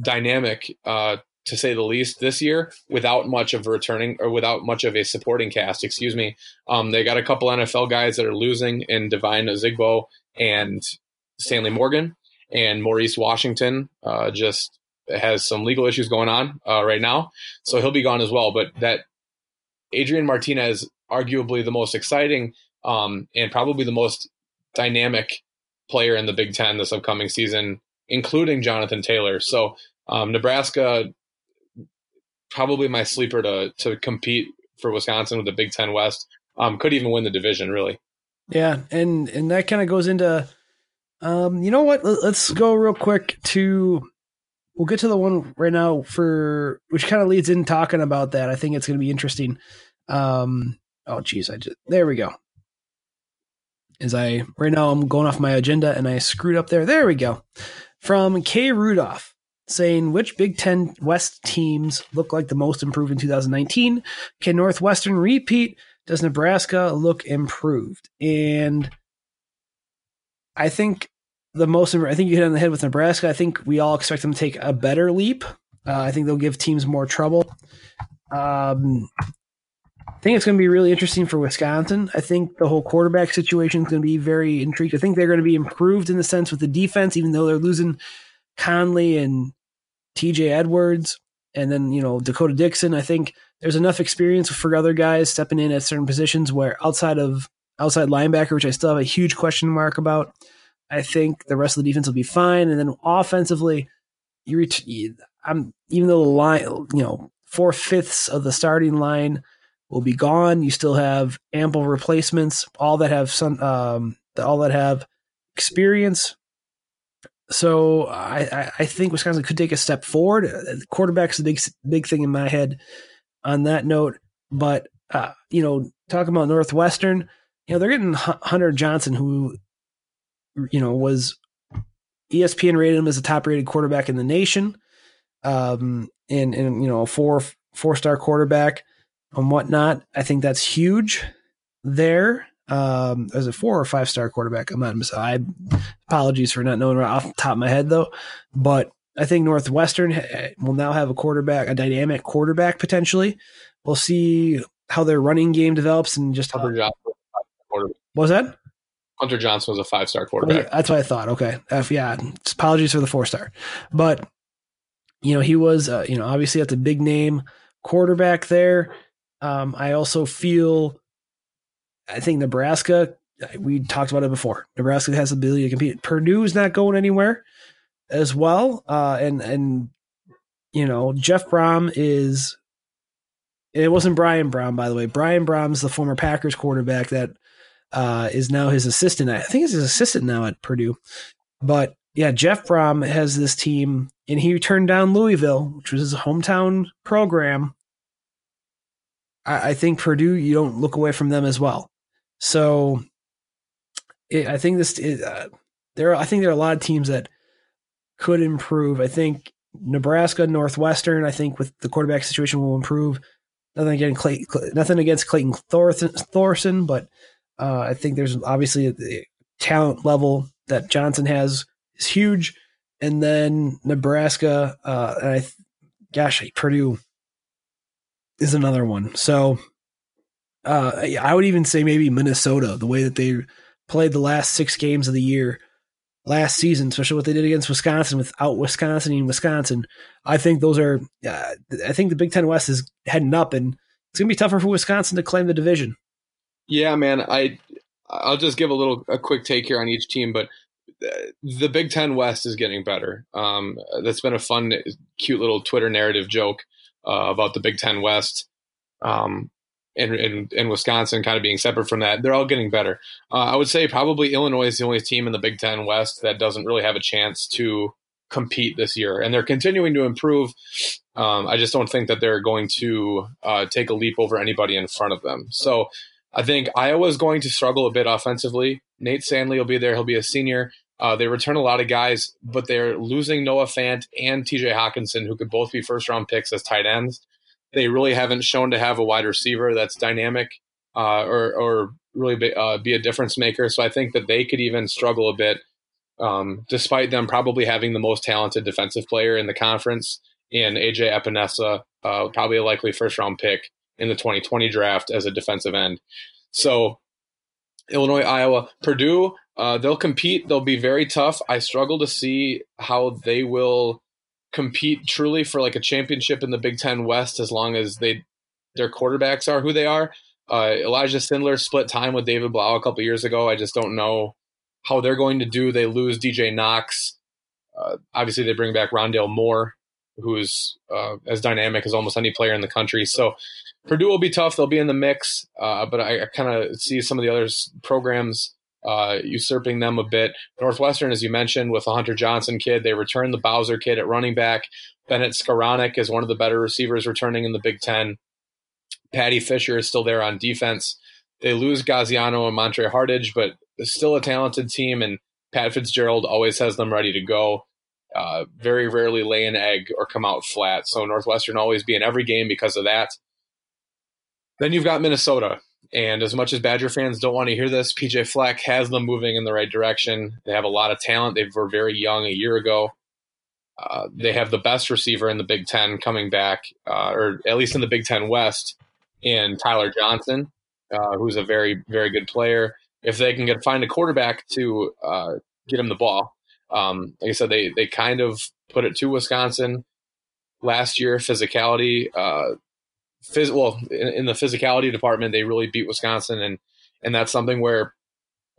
dynamic uh, to say the least, this year without much of returning or without much of a supporting cast. Excuse me. Um, they got a couple NFL guys that are losing in Devine Ozigbo and Stanley Morgan, and Maurice Washington uh, just has some legal issues going on uh, right now, so he'll be gone as well. But that Adrian Martinez, arguably the most exciting um, and probably the most dynamic player in the Big Ten this upcoming season, including Jonathan Taylor. So um, Nebraska probably my sleeper to to compete for Wisconsin with the Big Ten West. Um, could even win the division, really. Yeah, and and that kind of goes into, um, you know what? Let's go real quick to. We'll get to the one right now for which kind of leads in talking about that. I think it's going to be interesting. Um, oh, geez, I just there we go. As I right now I'm going off my agenda and I screwed up there. There we go. From K Rudolph saying which Big Ten West teams look like the most improved in 2019. Can Northwestern repeat? Does Nebraska look improved? And I think the most, I think you hit on the head with Nebraska. I think we all expect them to take a better leap. Uh, I think they'll give teams more trouble. Um, I think it's going to be really interesting for Wisconsin. I think the whole quarterback situation is going to be very intrigued. I think they're going to be improved in the sense with the defense, even though they're losing Connelly and TJ Edwards, and then, you know, D'Cota Dixon. I think there's enough experience for other guys stepping in at certain positions where outside of outside linebacker, which I still have a huge question mark about, I think the rest of the defense will be fine. And then offensively, you ret- I'm even though the line, you know, four fifths of the starting line will be gone. You still have ample replacements, all that have some, um, all that have experience so I, I think Wisconsin could take a step forward. Quarterback's a big big thing in my head on that note. But uh, you know, talking about Northwestern, you know, they're getting Hunter Johnson, who you know was ESPN rated him as a top rated quarterback in the nation, um, and and you know, a four four star quarterback and whatnot. I think that's huge there um, as a four or five star quarterback. I'm not. I apologies for not knowing right off the top of my head though, but I think Northwestern will now have a quarterback, a dynamic quarterback potentially. We'll see how their running game develops and just how. Johnson, was that? Hunter Johnson was a five star quarterback. That's what I thought. Okay, F, yeah. Apologies for the four star, but you know he was, uh, you know, obviously that's a big name quarterback there. Um, I also feel I think Nebraska, we talked about it before. Nebraska has the ability to compete. Purdue's not going anywhere. as well. Uh, and and you know Jeff Brohm is. It wasn't Brian Brohm, by the way. Brian Brohm's the former Packers quarterback that uh, is now his assistant. I think he's his assistant now at Purdue. But yeah, Jeff Brohm has this team, and he turned down Louisville, which was his hometown program. I, I think Purdue, you don't look away from them as well. So it, I think this is, uh, there. I think there are a lot of teams that could improve. I think Nebraska, Northwestern. I think with the quarterback situation will improve. Nothing against Clay, nothing against Clayton Thorson, but uh, I think there's obviously a talent level that Johnson has is huge, and then Nebraska. Uh, and I, gosh, Purdue is another one. So uh, I would even say maybe Minnesota, the way that they played the last six games of the year last season, especially what they did against Wisconsin without Wisconsin and Wisconsin. I think those are. Uh, I think the Big Ten West is heading up, and it's going to be tougher for Wisconsin to claim the division. Yeah, man. I I'll just give a little a quick take here on each team, but the Big Ten West is getting better. Um, that's been a fun, cute little Twitter narrative joke uh, about the Big Ten West. Um, and, and, and Wisconsin kind of being separate from that, they're all getting better. Uh, I would say probably Illinois is the only team in the Big Ten West that doesn't really have a chance to compete this year, and they're continuing to improve. Um, I just don't think that they're going to uh, take a leap over anybody in front of them. So I think Iowa is going to struggle a bit offensively. Nate Stanley will be there; he'll be a senior. Uh, they return a lot of guys, but they're losing Noah Fant and TJ Hockenson, who could both be first round picks as tight ends. They really haven't shown to have a wide receiver that's dynamic uh, or, or really be, uh, be, a difference maker. So I think that they could even struggle a bit, um, despite them probably having the most talented defensive player in the conference in AJ Epenesa, uh, probably a likely first round pick in the 2020 draft as a defensive end. So Illinois, Iowa, Purdue, uh, they'll compete. They'll be very tough. I struggle to see how they will compete truly for like a championship in the Big Ten West as long as they their quarterbacks are who they are. Uh, Elijah Sindelar split time with David Blough a couple years ago. I just don't know how they're going to do. They lose DJ Knox. Uh, obviously, they bring back Rondale Moore, who's uh, as dynamic as almost any player in the country. So Purdue will be tough. They'll be in the mix, uh, but I, I kind of see some of the other programs uh, usurping them a bit. Northwestern, as you mentioned, with the Hunter Johnson kid, they return the Bowser kid at running back. Bennett Skowronek is one of the better receivers returning in the Big Ten. Paddy Fisher is still there on defense. They lose Gaziano and Montre Hardage, but still a talented team, and Pat Fitzgerald always has them ready to go. Uh, very rarely lay an egg or come out flat. So Northwestern always be in every game because of that. Then you've got Minnesota. And as much as Badger fans don't want to hear this, PJ Fleck has them moving in the right direction. They have a lot of talent. They were very young a year ago. Uh, they have the best receiver in the Big Ten coming back, uh, or at least in the Big Ten West, in Tyler Johnson, uh, who's a very, very good player. If they can get find a quarterback to uh, get him the ball, um, like I said, they they kind of put it to Wisconsin last year. Physicality, uh, phys- well in, in, the physicality department they really beat Wisconsin and and that's something where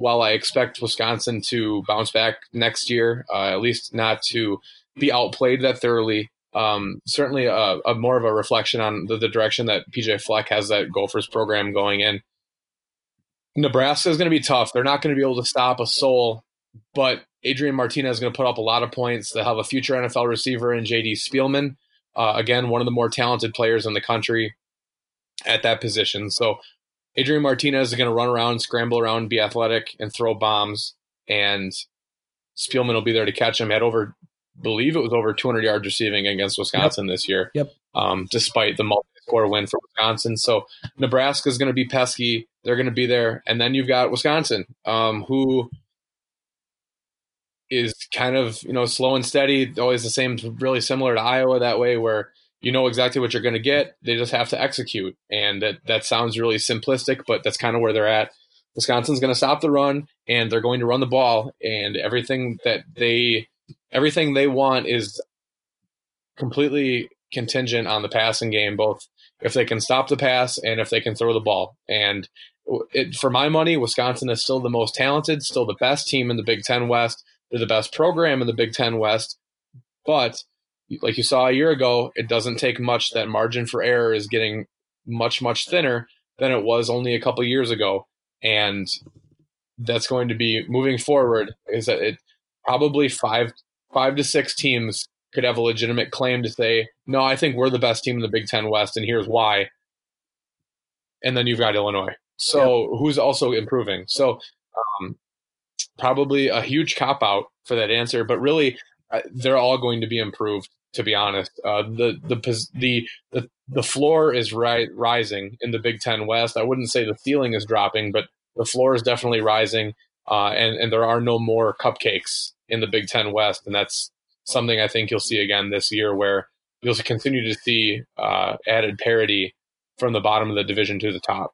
while I expect Wisconsin to bounce back next year, uh, at least not to be outplayed that thoroughly. Um, certainly a, a, more of a reflection on the, the, direction that PJ Fleck has that Gophers program going in. Nebraska is going to be tough. They're not going to be able to stop a soul, but Adrian Martinez is going to put up a lot of points. They'll have a future NFL receiver in JD Spielman. Uh, again, one of the more talented players in the country at that position. So Adrian Martinez is going to run around, scramble around, be athletic, and throw bombs. And Spielman will be there to catch him. Had over, believe it was over 200 yards receiving against Wisconsin yep. this year. Yep. Um, despite the multi-score win for Wisconsin, so Nebraska is going to be pesky. They're going to be there, and then you've got Wisconsin, um, who is kind of you know slow and steady, always the same, really similar to Iowa that way, where you know exactly what you're going to get. They just have to execute, and that that sounds really simplistic, but that's kind of where they're at. Wisconsin's going to stop the run, and they're going to run the ball, and everything that they everything they want is completely contingent on the passing game, both if they can stop the pass and if they can throw the ball. And it, for my money, Wisconsin is still the most talented, still the best team in the Big Ten West. They're the best program in the Big Ten West. But like you saw a year ago, it doesn't take much. That margin for error is getting much, much thinner than it was only a couple years ago. And that's going to be moving forward is that it probably five five to six teams could have a legitimate claim to say, no, I think we're the best team in the Big Ten West, and here's why. And then you've got Illinois. So who's also improving? So probably a huge cop out for that answer, but really uh, they're all going to be improved. To be honest, uh, the, the the the the floor is ri- rising in the Big Ten West. I wouldn't say the ceiling is dropping, but the floor is definitely rising, uh, and and there are no more cupcakes in the Big Ten West, and that's something I think you'll see again this year, where you'll continue to see uh, added parity from the bottom of the division to the top.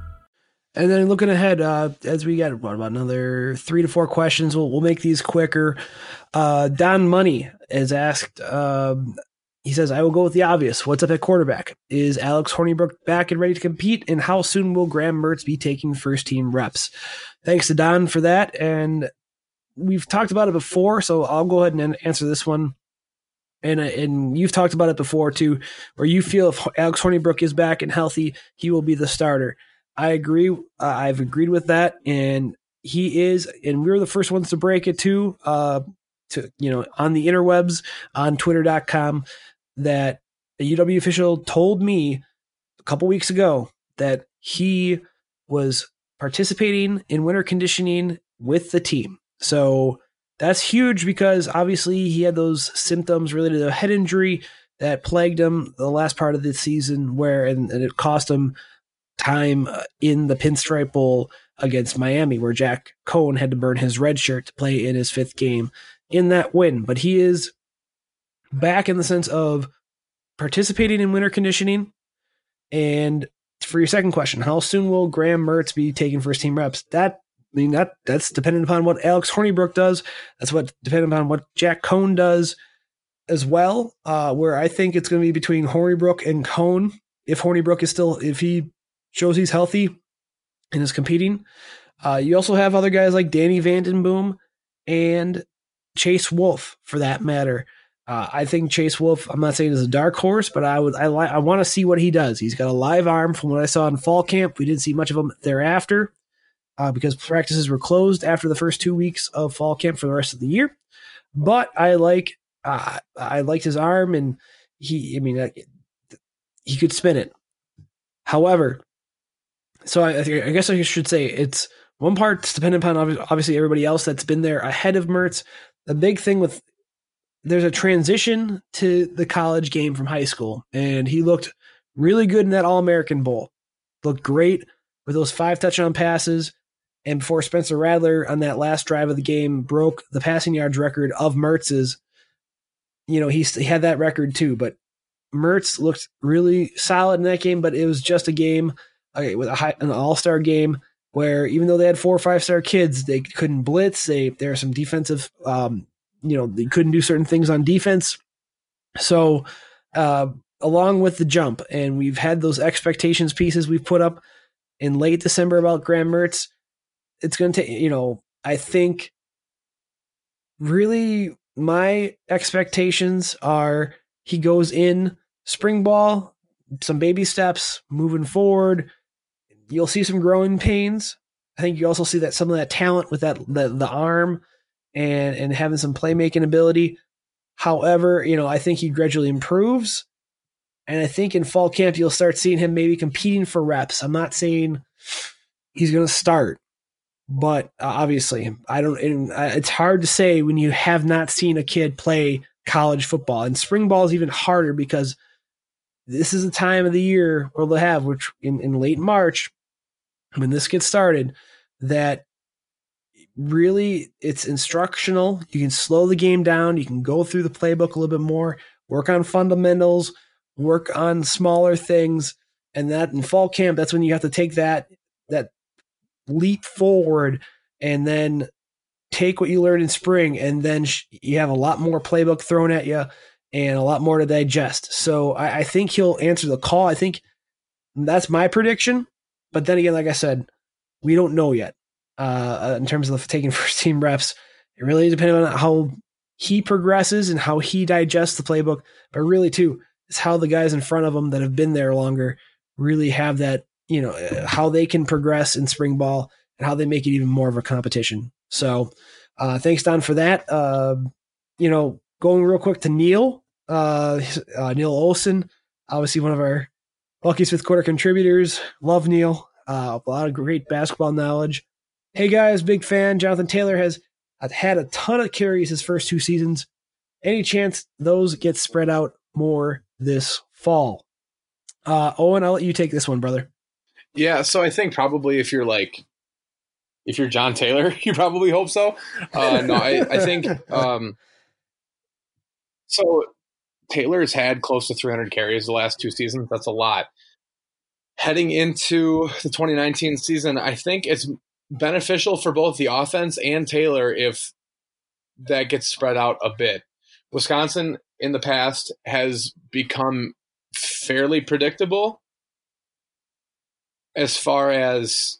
And then looking ahead, uh, as we got what about another three to four questions, we'll we'll make these quicker. Uh, Don Money is asked. Um, he says, "I will go with the obvious. What's up at quarterback? Is Alex Hornibrook back and ready to compete? And how soon will Graham Mertz be taking first team reps?" Thanks to Don for that. And we've talked about it before, so I'll go ahead and answer this one. And and you've talked about it before too, where you feel if Alex Hornibrook is back and healthy, he will be the starter. I agree. Uh, I've agreed with that, and he is. And we were the first ones to break it too. Uh, to you know, on the interwebs, on Twitter.com, that a UW official told me a couple weeks ago that he was participating in winter conditioning with the team. So that's huge because obviously he had those symptoms related to a head injury that plagued him the last part of the season, where and, and it cost him time uh, in the Pinstripe Bowl against Miami, where Jack Coan had to burn his red shirt to play in his fifth game in that win. But he is back in the sense of participating in winter conditioning. And for your second question, how soon will Graham Mertz be taking first team reps? That I mean that that's dependent upon what Alex Hornibrook does. That's what dependent upon what Jack Coan does as well. Uh, where I think it's going to be between Hornibrook and Coan. If Hornibrook is still if he shows he's healthy and is competing. Uh, you also have other guys like Danny Vanden Boom and Chase Wolf, for that matter. Uh, I think Chase Wolf. I'm not saying is a dark horse, but I would I like I want to see what he does. He's got a live arm from what I saw in fall camp. We didn't see much of him thereafter uh, because practices were closed after the first two weeks of fall camp for the rest of the year. But I like uh, I liked his arm, and he I mean he could spin it. However, so I, I, guess I should say it's one part's dependent upon obviously everybody else that's been there ahead of Mertz. The big thing with there's a transition to the college game from high school, and he looked really good in that All American Bowl. Looked great with those five touchdown passes. And before Spencer Rattler on that last drive of the game broke the passing yards record of Mertz's, you know, he, he had that record too. But Mertz looked really solid in that game, but it was just a game with a high, an all star game where even though they had four or five star kids, they couldn't blitz. They there are some defensive, um, you know, they couldn't do certain things on defense. So, uh, along with the jump, and we've had those expectations pieces we've put up in late December about Graham Mertz. It's going to take, you know, I think really my expectations are he goes in spring ball, some baby steps moving forward You'll see some growing pains. I think you also see that some of that talent with that the, the arm and and having some playmaking ability. However, you know, I think he gradually improves. And I think in fall camp you'll start seeing him maybe competing for reps. I'm not saying he's going to start, but uh, obviously, I don't. Uh, it's hard to say when you have not seen a kid play college football. And spring ball is even harder because this is the time of the year where they'll have, which in, in late March, when this gets started that really it's instructional. You can slow the game down. You can go through the playbook a little bit more, work on fundamentals, work on smaller things, and that in fall camp, that's when you have to take that that leap forward and then take what you learned in spring, and then sh- you have a lot more playbook thrown at you and a lot more to digest. So I, I think he'll answer the call. I think that's my prediction. But then again, like I said, we don't know yet uh, in terms of taking <laughs> first team reps. It really depends on how he progresses and how he digests the playbook. But really, too, it's how the guys in front of him that have been there longer really have that, you know, uh, how they can progress in spring ball and how they make it even more of a competition. So uh, thanks, Don, for that. Uh, you know, going real quick to Neil, uh, uh, Neil Olson, obviously one of our Bucky's Fifth Quarter contributors. Love Neil. Uh, a lot of great basketball knowledge. Hey guys, big fan. Jonathan Taylor has had a ton of carries his first two seasons. Any chance those get spread out more this fall? Uh, Owen, I'll let you take this one, brother. Yeah, so I think probably if you're like, if you're John Taylor, <laughs> you probably hope so. Uh, no, I, I think <laughs> um, so. Taylor's had close to 300 carries the last two seasons. That's a lot. Heading into the 2019 season, I think it's beneficial for both the offense and Taylor if that gets spread out a bit. Wisconsin in the past has become fairly predictable as far as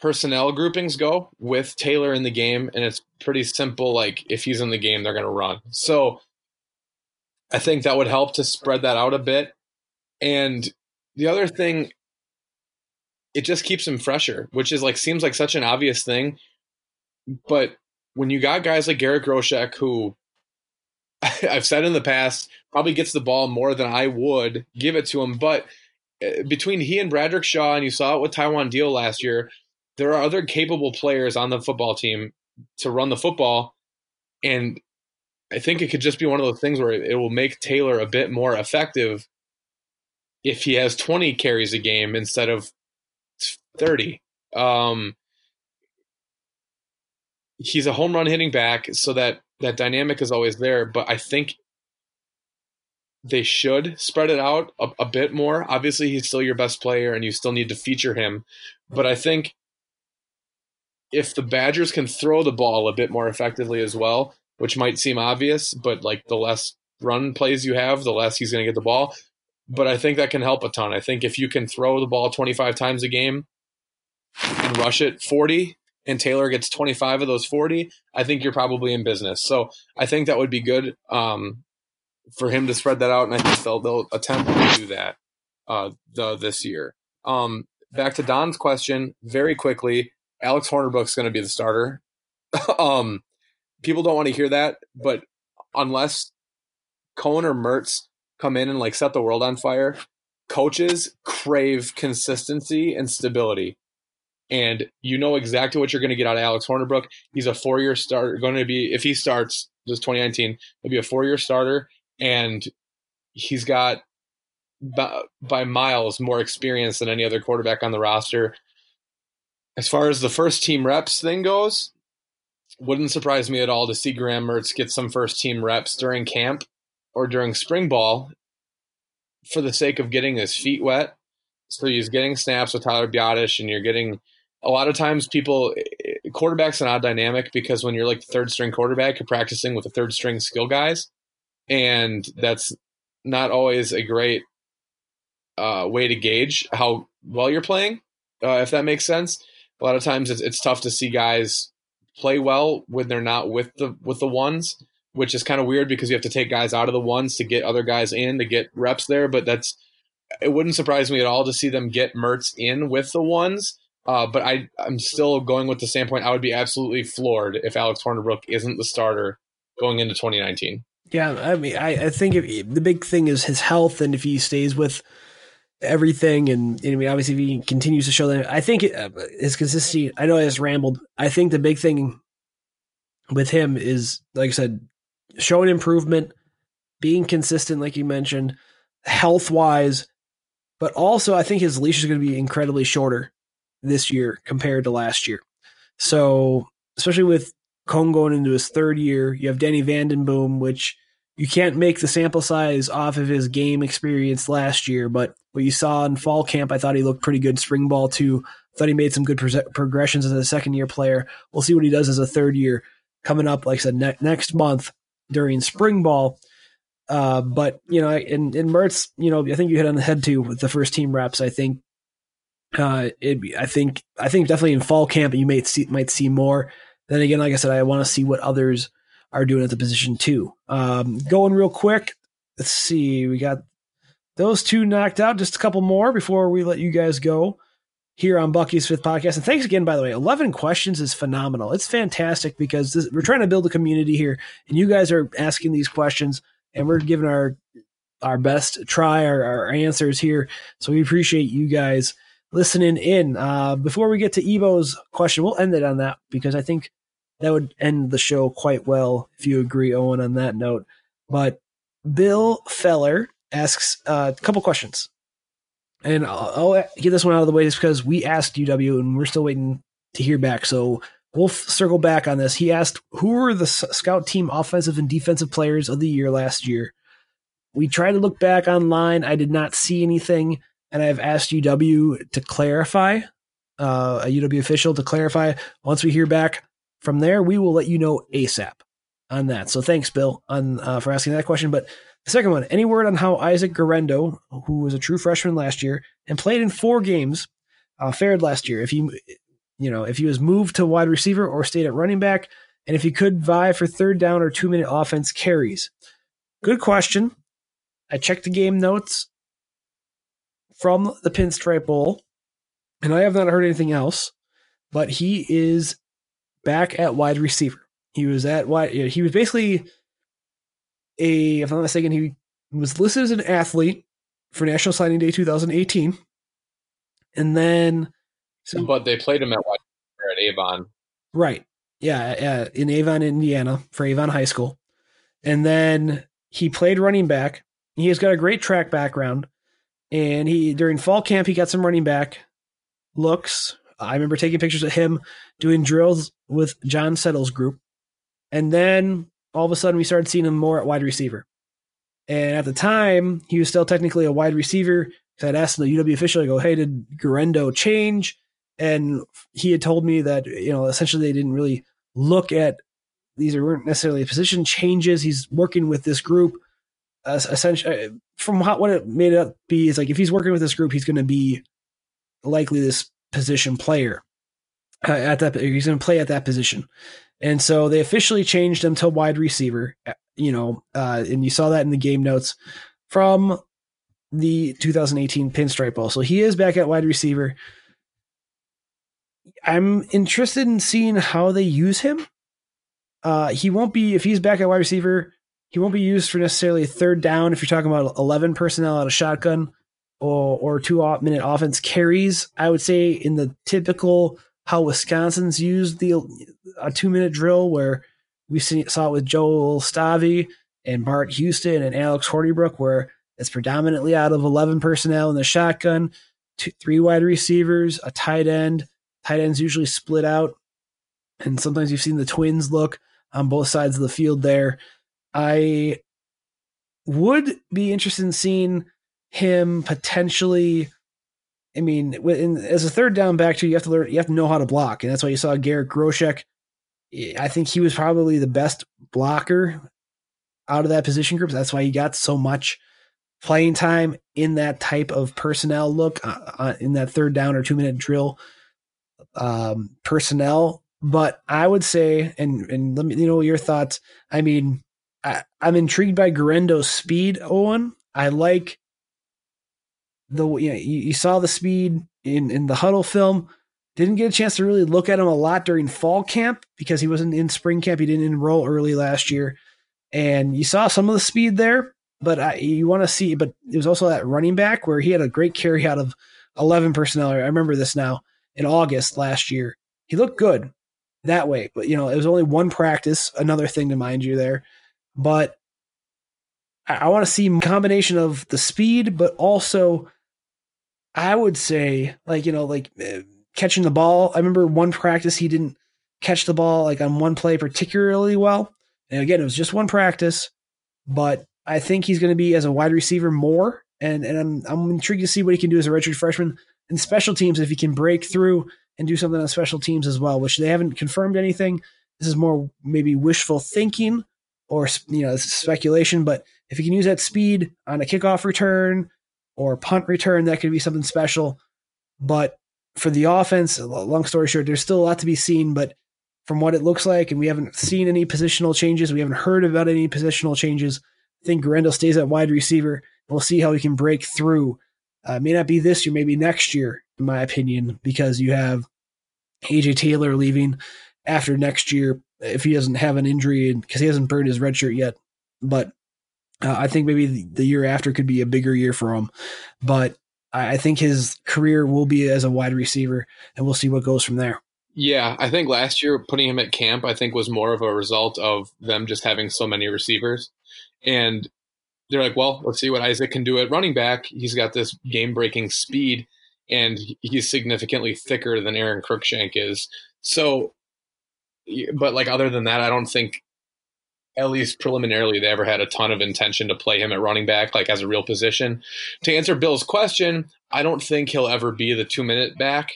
personnel groupings go with Taylor in the game, and it's pretty simple. Like if he's in the game, they're going to run. So I think that would help to spread that out a bit. And the other thing, it just keeps him fresher, which is like seems like such an obvious thing, but when you got guys like Garrett Groshek, who <laughs> I've said in the past probably gets the ball more than I would give it to him, but eh, between he and Bradrick Shaw, and you saw it with Taiwan Deal last year, there are other capable players on the football team to run the football, and I think it could just be one of those things where it will make Taylor a bit more effective if he has 20 carries a game instead of 30. Um, he's a home run hitting back, so that that dynamic is always there. But I think they should spread it out a, a, bit more. Obviously, he's still your best player, and you still need to feature him. But I think if the Badgers can throw the ball a bit more effectively as well, which might seem obvious, but like the less run plays you have, the less he's going to get the ball. But I think that can help a ton. I think if you can throw the ball 25 times a game and rush it 40, and Taylor gets 25 of those 40, I think you're probably in business. So I think that would be good um, for him to spread that out, and I think they'll, they'll attempt to do that uh, the, this year. Um, back to Don's question, very quickly, Alex Hornibrook's going to be the starter. <laughs> um, people don't want to hear that, but unless Coan or Mertz come in and like set the world on fire, coaches crave consistency and stability. And you know exactly what you're going to get out of Alex Hornibrook. He's a four year starter, going to be, if he starts this 2019, he'll be a four year starter. And he's got by, by miles more experience than any other quarterback on the roster. As far as the first team reps thing goes, wouldn't surprise me at all to see Graham Mertz get some first team reps during camp or during spring ball for the sake of getting his feet wet. So he's getting snaps with Tyler Biadasz, and you're getting a lot of times people quarterback's an odd dynamic because when you're like the third string quarterback, you're practicing with the third string skill guys, and that's not always a great uh, way to gauge how well you're playing, uh, if that makes sense. A lot of times it's, it's tough to see guys play well when they're not with the with the ones, which is kind of weird because you have to take guys out of the ones to get other guys in to get reps there. But that's it wouldn't surprise me at all to see them get Mertz in with the ones. Uh, but I I'm still going with the standpoint I would be absolutely floored if Alex Hornibrook isn't the starter going into 2019. Yeah, I mean, I, I think if, the big thing is his health, and if he stays with everything, and, I mean, obviously, if he continues to show that, I think uh, his consistency. I know I just rambled. I think the big thing with him is, like I said, showing improvement, being consistent, like you mentioned, health wise, but also I think his leash is going to be incredibly shorter this year compared to last year. So, especially with Coan going into his third year, you have Danny Vanden Boom, which you can't make the sample size off of his game experience last year, but what you saw in fall camp, I thought he looked pretty good. Spring ball too. Thought he made some good pro- progressions as a second year player. We'll see what he does as a third year coming up. Like I said, ne- next month during spring ball. Uh, but you know, in in Mertz, you know, I think you hit on the head too with the first team reps. I think, uh, it, I think, I think definitely in fall camp you might see might see more. Then again, like I said, I want to see what others are doing at the position too. Um, going real quick. Let's see. We got those two knocked out. Just a couple more before we let you guys go here on Bucky's Fifth Podcast. And thanks again, by the way. 11 questions is phenomenal. It's fantastic because this, we're trying to build a community here, and you guys are asking these questions, and we're giving our our best try, our, our answers here. So we appreciate you guys listening in. Uh, before we get to Evo's question, we'll end it on that because I think that would end the show quite well if you agree, Owen, on that note. But Bill Feller asks uh, a couple questions. And I'll, I'll, get this one out of the way just because we asked UW and we're still waiting to hear back. So we'll f- circle back on this. He asked, Who were the s- scout team offensive and defensive players of the year last year? We tried to look back online. I did not see anything. And I've asked UW to clarify, uh, a UW official to clarify. Once we hear back from there, we will let you know ASAP on that. So thanks, Bill, on uh, for asking that question. But the second one, any word on how Isaac Guerendo, who was a true freshman last year and played in four games, uh, fared last year? If he, you know, if he was moved to wide receiver or stayed at running back, and if he could vie for third down or two minute offense carries. Good question. I checked the game notes from the Pinstripe Bowl, and I have not heard anything else. But he is back at wide receiver. He was at wide. He was basically a, if I'm not mistaken, he was listed as an athlete for National Signing Day 2018, and then. So, but they played him at at Avon. Right. Yeah, uh, in Avon, Indiana, for Avon High School, and then he played running back. He has got a great track background, and he during fall camp he got some running back looks. I remember taking pictures of him doing drills with John Settle's group. And then all of a sudden we started seeing him more at wide receiver. And at the time, he was still technically a wide receiver. So I'd asked the UW official, I go, hey, did Guerendo change? And he had told me that, you know, essentially they didn't really look at these weren't necessarily position changes. He's working with this group. Uh, essentially, from what it made it up be is like if he's working with this group, he's going to be likely this position player at that. He's going to play at that position, and so they officially changed him to wide receiver. You know, uh, and you saw that in the game notes from the 2018 Pinstripe Bowl. So he is back at wide receiver. I'm interested in seeing how they use him. Uh, he won't be if he's back at wide receiver. He won't be used for necessarily third down if you're talking about 11 personnel out of shotgun or or two minute offense carries. I would say in the typical how Wisconsin's used the a two minute drill where we see, saw it with Joel Stave and Bart Houston and Alex Hornibrook, where it's predominantly out of 11 personnel in the shotgun, two, three wide receivers, a tight end. Tight ends usually split out. And sometimes you've seen the twins look on both sides of the field there. I would be interested in seeing him potentially. I mean, in, as a third down back, too, you have to learn, you have to know how to block, and that's why you saw Garrett Groshek. I think he was probably the best blocker out of that position group. That's why he got so much playing time in that type of personnel look uh, uh, in that third down or two minute drill um, personnel. But I would say, and and let me you know your thoughts. I mean, I, I'm intrigued by Guerendo's speed, Owen. I like the you, know, you, you saw the speed in in the Hudl film. Didn't get a chance to really look at him a lot during fall camp because he wasn't in spring camp. He didn't enroll early last year, and you saw some of the speed there. But I, you want to see, but it was also that running back where he had a great carry out of eleven personnel. I remember this now in August last year. He looked good that way, but you know it was only one practice. Another thing to mind you there, but I, I want to see combination of the speed, but also I would say, like, you know, like uh, catching the ball. I remember one practice he didn't catch the ball like on one play particularly well. And again, it was just one practice, but I think he's going to be as a wide receiver more. And and I'm I'm intrigued to see what he can do as a redshirt freshman in special teams if he can break through and do something on special teams as well, which they haven't confirmed anything. This is more maybe wishful thinking or you know speculation, but if he can use that speed on a kickoff return or punt return, that could be something special. But for the offense, long story short, there's still a lot to be seen. But from what it looks like, and we haven't seen any positional changes, we haven't heard about any positional changes. I think Guerendo stays at wide receiver. We'll see how he can break through. Uh, may not be this year, maybe next year, in my opinion, because you have AJ Taylor leaving after next year if he doesn't have an injury because he hasn't burned his red shirt yet. But uh, I think maybe the, year after could be a bigger year for him. But I, I think his career will be as a wide receiver, and we'll see what goes from there. Yeah, I think last year putting him at camp, I think was more of a result of them just having so many receivers. And they're like, well, let's see what Isaac can do at running back. He's got this game breaking speed and he's significantly thicker than Aron Cruikshank is. So, but like other than that, I don't think, at least preliminarily, they ever had a ton of intention to play him at running back, like as a real position. To answer Bill's question, I don't think he'll ever be the two minute back.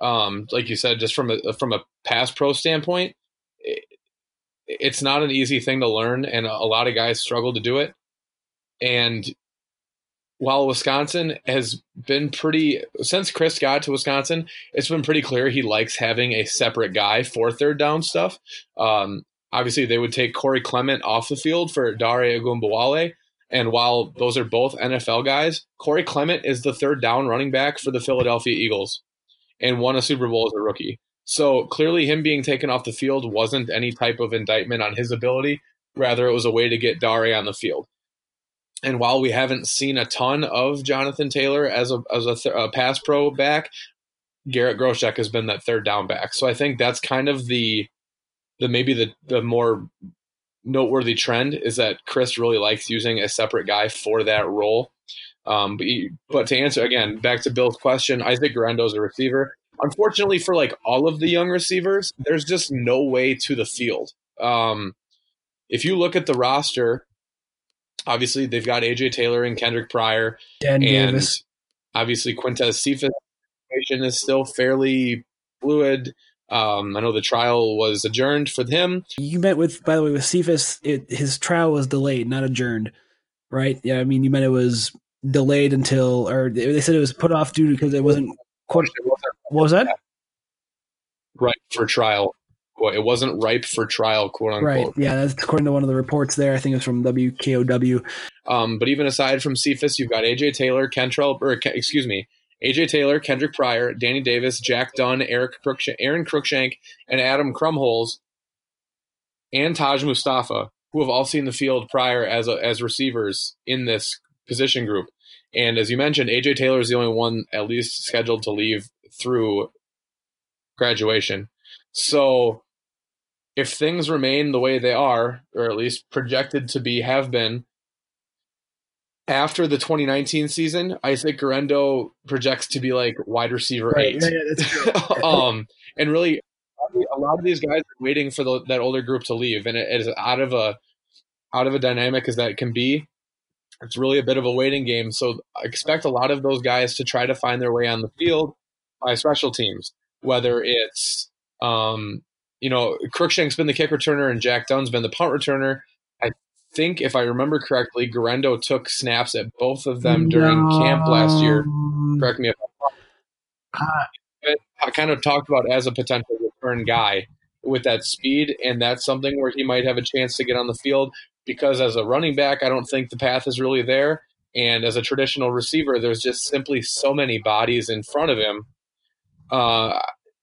Um, like you said, just from a from a pass pro standpoint, it, it's not an easy thing to learn, and a lot of guys struggle to do it. And while Wisconsin has been pretty since Chryst got to Wisconsin, it's been pretty clear he likes having a separate guy for third down stuff. Um, obviously, they would take Corey Clement off the field for Dare Ogunbowale. And while those are both NFL guys, Corey Clement is the third down running back for the Philadelphia Eagles and won a Super Bowl as a rookie. So clearly, him being taken off the field wasn't any type of indictment on his ability. Rather, it was a way to get Dare on the field. And while we haven't seen a ton of Jonathan Taylor as a as a, th- a pass pro back, Garrett Groshek has been that third down back. So I think that's kind of the the maybe the the more noteworthy trend is that Chryst really likes using a separate guy for that role. Um, but, he, but to answer again, back to Bill's question, Isaac Guerendo is a receiver. Unfortunately, for like all of the young receivers, there's just no way to the field. Um, if you look at the roster, obviously they've got AJ Taylor and Kendrick Pryor, Danny Davis. obviously Quintez situation is still fairly fluid. Um, I know the trial was adjourned for him. You met with, by the way, with Cephus, it, his trial was delayed, not adjourned, right? Yeah, I mean, you meant it was delayed until, or they said it was put off due to because it wasn't. Quote, what was that? Right for trial it wasn't ripe for trial, quote unquote. Right. Yeah, that's according to one of the reports there. I think it's from WKOW. Um, but even aside from Cephus, you've got AJ Taylor, Kentrell, or excuse me, AJ Taylor, Kendrick Pryor, Danny Davis, Jack Dunn, Eric Cruikshank, Aron Cruikshank, and Adam Krumholz, and Taj Mustafa, who have all seen the field prior as a, as receivers in this position group. And as you mentioned, AJ Taylor is the only one at least scheduled to leave through graduation. So if things remain the way they are, or at least projected to be, have been, after the 2019 season, Isaac Guerendo projects to be like wide receiver right. eight. Yeah, yeah, <laughs> um, and really, a lot of these guys are waiting for the, that older group to leave, and it is out of a out of a dynamic as that can be. It's really a bit of a waiting game. So I expect a lot of those guys to try to find their way on the field by special teams, whether it's um, you know, Cruikshank's been the kick returner and Jack Dunn's been the punt returner. Think, if I remember correctly, Guerendo took snaps at both of them during no. camp last year. Correct me if I'm wrong. Uh, I kind of talked about as a potential return guy with that speed, and that's something where he might have a chance to get on the field because as a running back, I don't think the path is really there. And as a traditional receiver, there's just simply so many bodies in front of him. Uh,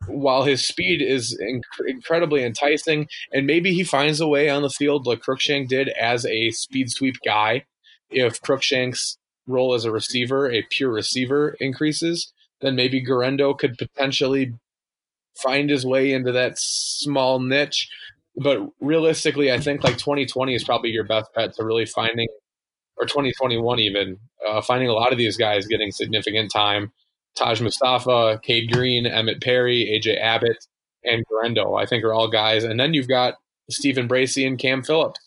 while his speed is inc- incredibly enticing, and maybe he finds a way on the field like Cruikshank did as a speed sweep guy. If Cruikshank's role as a receiver, a pure receiver, increases, then maybe Guerendo could potentially find his way into that small niche. But realistically, I think like 2020 is probably your best bet to really finding, or 2021 even, uh, finding a lot of these guys getting significant time Taj Mustafa, Cade Green, Emmett Perry, AJ Abbott, and Guerendo, I think are all guys. And then you've got Stephen Bracey and Cam Phillips,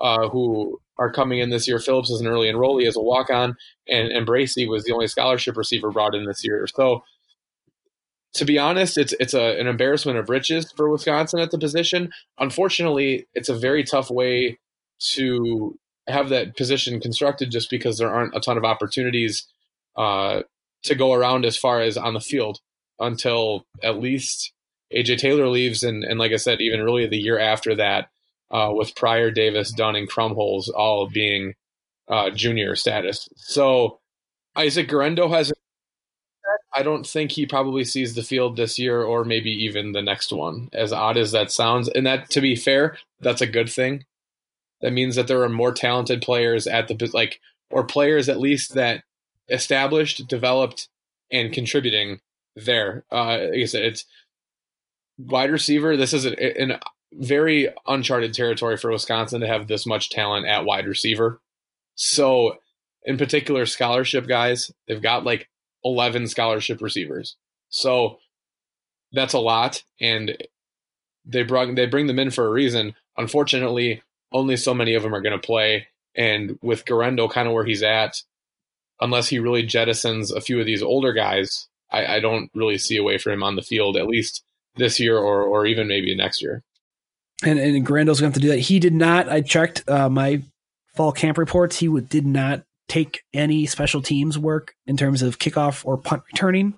uh, who are coming in this year. Phillips is an early enrollee as a walk on, and, and Bracey was the only scholarship receiver brought in this year. So, to be honest, it's it's a, an embarrassment of riches for Wisconsin at the position. Unfortunately, it's a very tough way to have that position constructed just because there aren't a ton of opportunities uh, to go around as far as on the field until at least AJ Taylor leaves, and, and like I said, even really the year after that, uh, with Pryor, Davis, Dunn, and Krumholz all being uh, junior status. So Isaac Guerendo has. I don't think he probably sees the field this year, or maybe even the next one. As odd as that sounds, and that to be fair, that's a good thing. That means that there are more talented players at the like, or players at least that established, developed, and contributing there. Uh, like I said, it's wide receiver. This is a, very uncharted territory for Wisconsin to have this much talent at wide receiver. So, in particular, scholarship guys, they've got like 11 scholarship receivers. So, that's a lot. And they bring, they bring them in for a reason. Unfortunately, only so many of them are going to play. And with Guerendo kind of where he's at, unless he really jettisons a few of these older guys, I, I don't really see a way for him on the field, at least this year or, or even maybe next year and and going to have to do that. He did not. I checked uh, my fall camp reports. He would, did not take any special teams work in terms of kickoff or punt returning.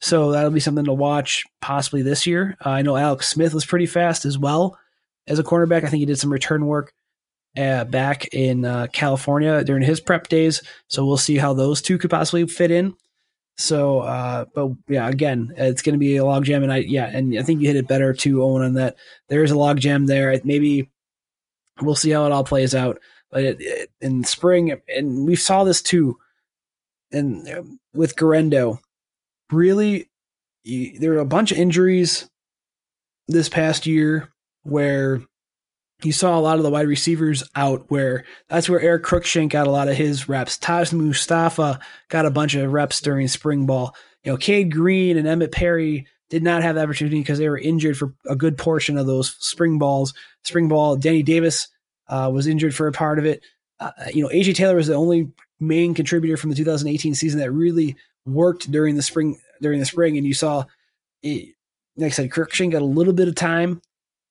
So that'll be something to watch possibly this year. Uh, I know Alex Smith was pretty fast as well as a cornerback. I think he did some return work uh, back in uh, California during his prep days. So we'll see how those two could possibly fit in. So, uh, but yeah, again, it's going to be a logjam, and I yeah, and I think you hit it better too, Owen, on that. There is a logjam there. Maybe we'll see how it all plays out. But it, it, in spring, and we saw this too, and um, with Guerendo, really, there were a bunch of injuries this past year where you saw a lot of the wide receivers out where that's where Eric Cruikshank got a lot of his reps. Taj Mustafa got a bunch of reps during spring ball. You know, Cade Green and Emmett Perry did not have the opportunity because they were injured for a good portion of those spring balls. Spring ball, Danny Davis uh, was injured for a part of it. Uh, you know, AJ Taylor was the only main contributor from the 2018 season that really worked during the spring during the spring, and you saw, it, like I said, Cruikshank got a little bit of time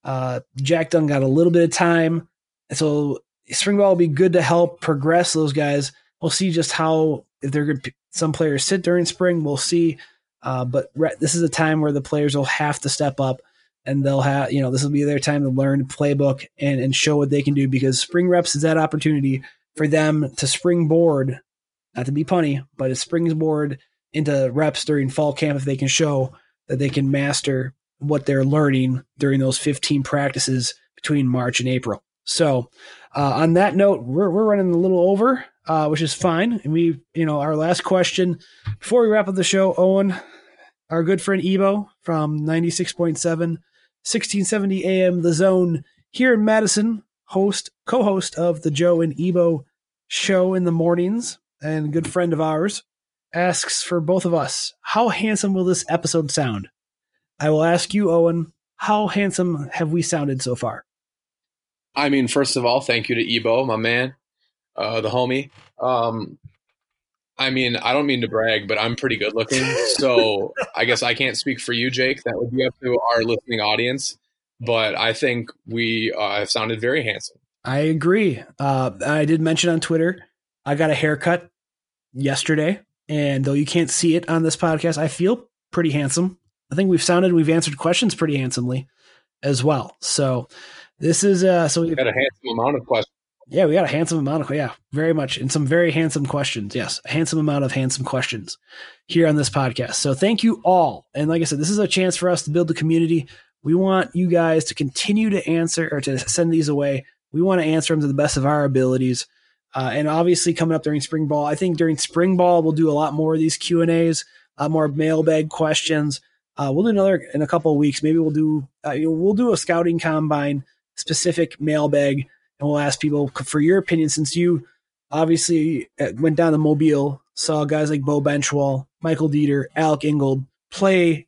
uh, Jack Dunn got a little bit of time. So spring ball will be good to help progress those guys. We'll see just how, if they're good, some players sit during spring, we'll see. Uh, but re- this is a time where the players will have to step up and they'll have, you know, this will be their time to learn playbook and, and show what they can do because spring reps is that opportunity for them to springboard, not to be punny, but a springboard into reps during fall camp if they can show that they can master what they're learning during those 15 practices between March and April. So, uh, on that note, we're, we're running a little over, uh, which is fine. And we, you know, our last question before we wrap up the show, Owen, our good friend Ebo from 96.7, 1670 AM, The Zone here in Madison, host, co host of the Joe and Ebo show in the mornings, and good friend of ours, asks for both of us, how handsome will this episode sound? I will ask you, Owen, how handsome have we sounded so far? I mean, first of all, thank you to Ebo, my man, uh, the homie. Um, I mean, I don't mean to brag, but I'm pretty good looking. <laughs> So I guess I can't speak for you, Jake. That would be up to our listening audience. But I think we uh, have sounded very handsome. I agree. Uh, I did mention on Twitter, I got a haircut yesterday. And though you can't see it on this podcast, I feel pretty handsome. I think we've sounded, we've answered questions pretty handsomely as well. So this is uh so we got a handsome amount of questions. Yeah, we got a handsome amount of yeah, very much, and some very handsome questions. Yes, a handsome amount of handsome questions here on this podcast. So thank you all, and like I said, this is a chance for us to build the community. We want you guys to continue to answer or to send these away. We want to answer them to the best of our abilities. Uh, and obviously, coming up during spring ball, I think during spring ball we'll do a lot more of these Q and A's, a lot more mailbag questions. Uh, we'll do another in a couple of weeks. Maybe we'll do uh, we'll do a scouting combine specific mailbag, and we'll ask people for your opinion since you obviously uh, went down to Mobile, saw guys like Beau Benzschawel, Michael Deiter, Alec Ingold play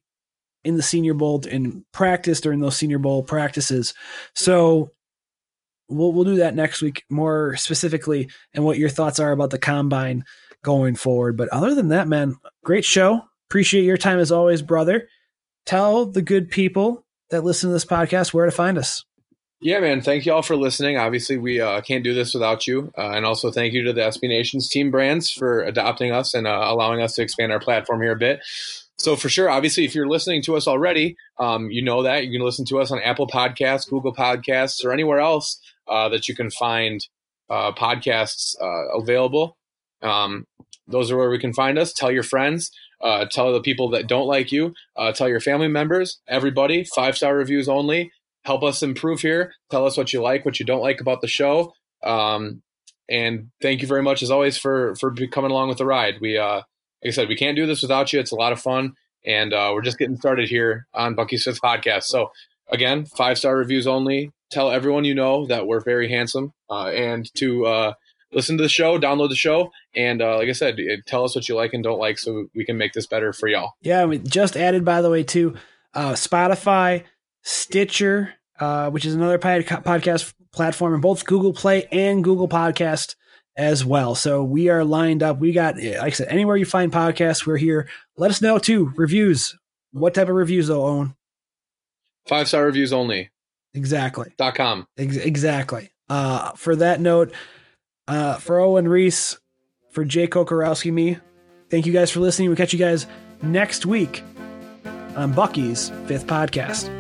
in the Senior Bowl and practice during those Senior Bowl practices. So we'll we'll do that next week more specifically and what your thoughts are about the combine going forward. But other than that, man, great show. Appreciate your time as always, brother. Tell the good people that listen to this podcast where to find us. Yeah, man. Thank you all for listening. Obviously, we uh, can't do this without you. Uh, and also, thank you to the SB Nations team brands for adopting us and uh, allowing us to expand our platform here a bit. So, for sure, obviously, if you're listening to us already, um, you know that you can listen to us on Apple Podcasts, Google Podcasts, or anywhere else uh, that you can find uh, podcasts uh, available. Um, those are where we can find us. Tell your friends. Uh, tell the people that don't like you. Uh, tell your family members. Everybody. Five star reviews only. Help us improve here. Tell us what you like, what you don't like about the show. Um, and thank you very much, as always, for for coming along with the ride. We, uh, like I said, we can't do this without you. It's a lot of fun, and uh, we're just getting started here on Bucky Fifth Podcast. So again, five star reviews only. Tell everyone you know that we're very handsome, uh, and to uh, listen to the show, download the show, and uh, like I said, tell us what you like and don't like, so we can make this better for y'all. Yeah, we just added, by the way, to uh, Spotify, Stitcher, uh, which is another podcast platform, and both Google Play and Google Podcast as well. So we are lined up. We got, like I said, anywhere you find podcasts, we're here. Let us know too. Reviews. What type of reviews though, Owen? Five star reviews only. Exactly. Dot com. Ex- exactly. Uh, for that note, uh, for Owen Riese, for Jay Kocorowski, me, thank you guys for listening. We'll catch you guys next week on Bucky's fifth podcast.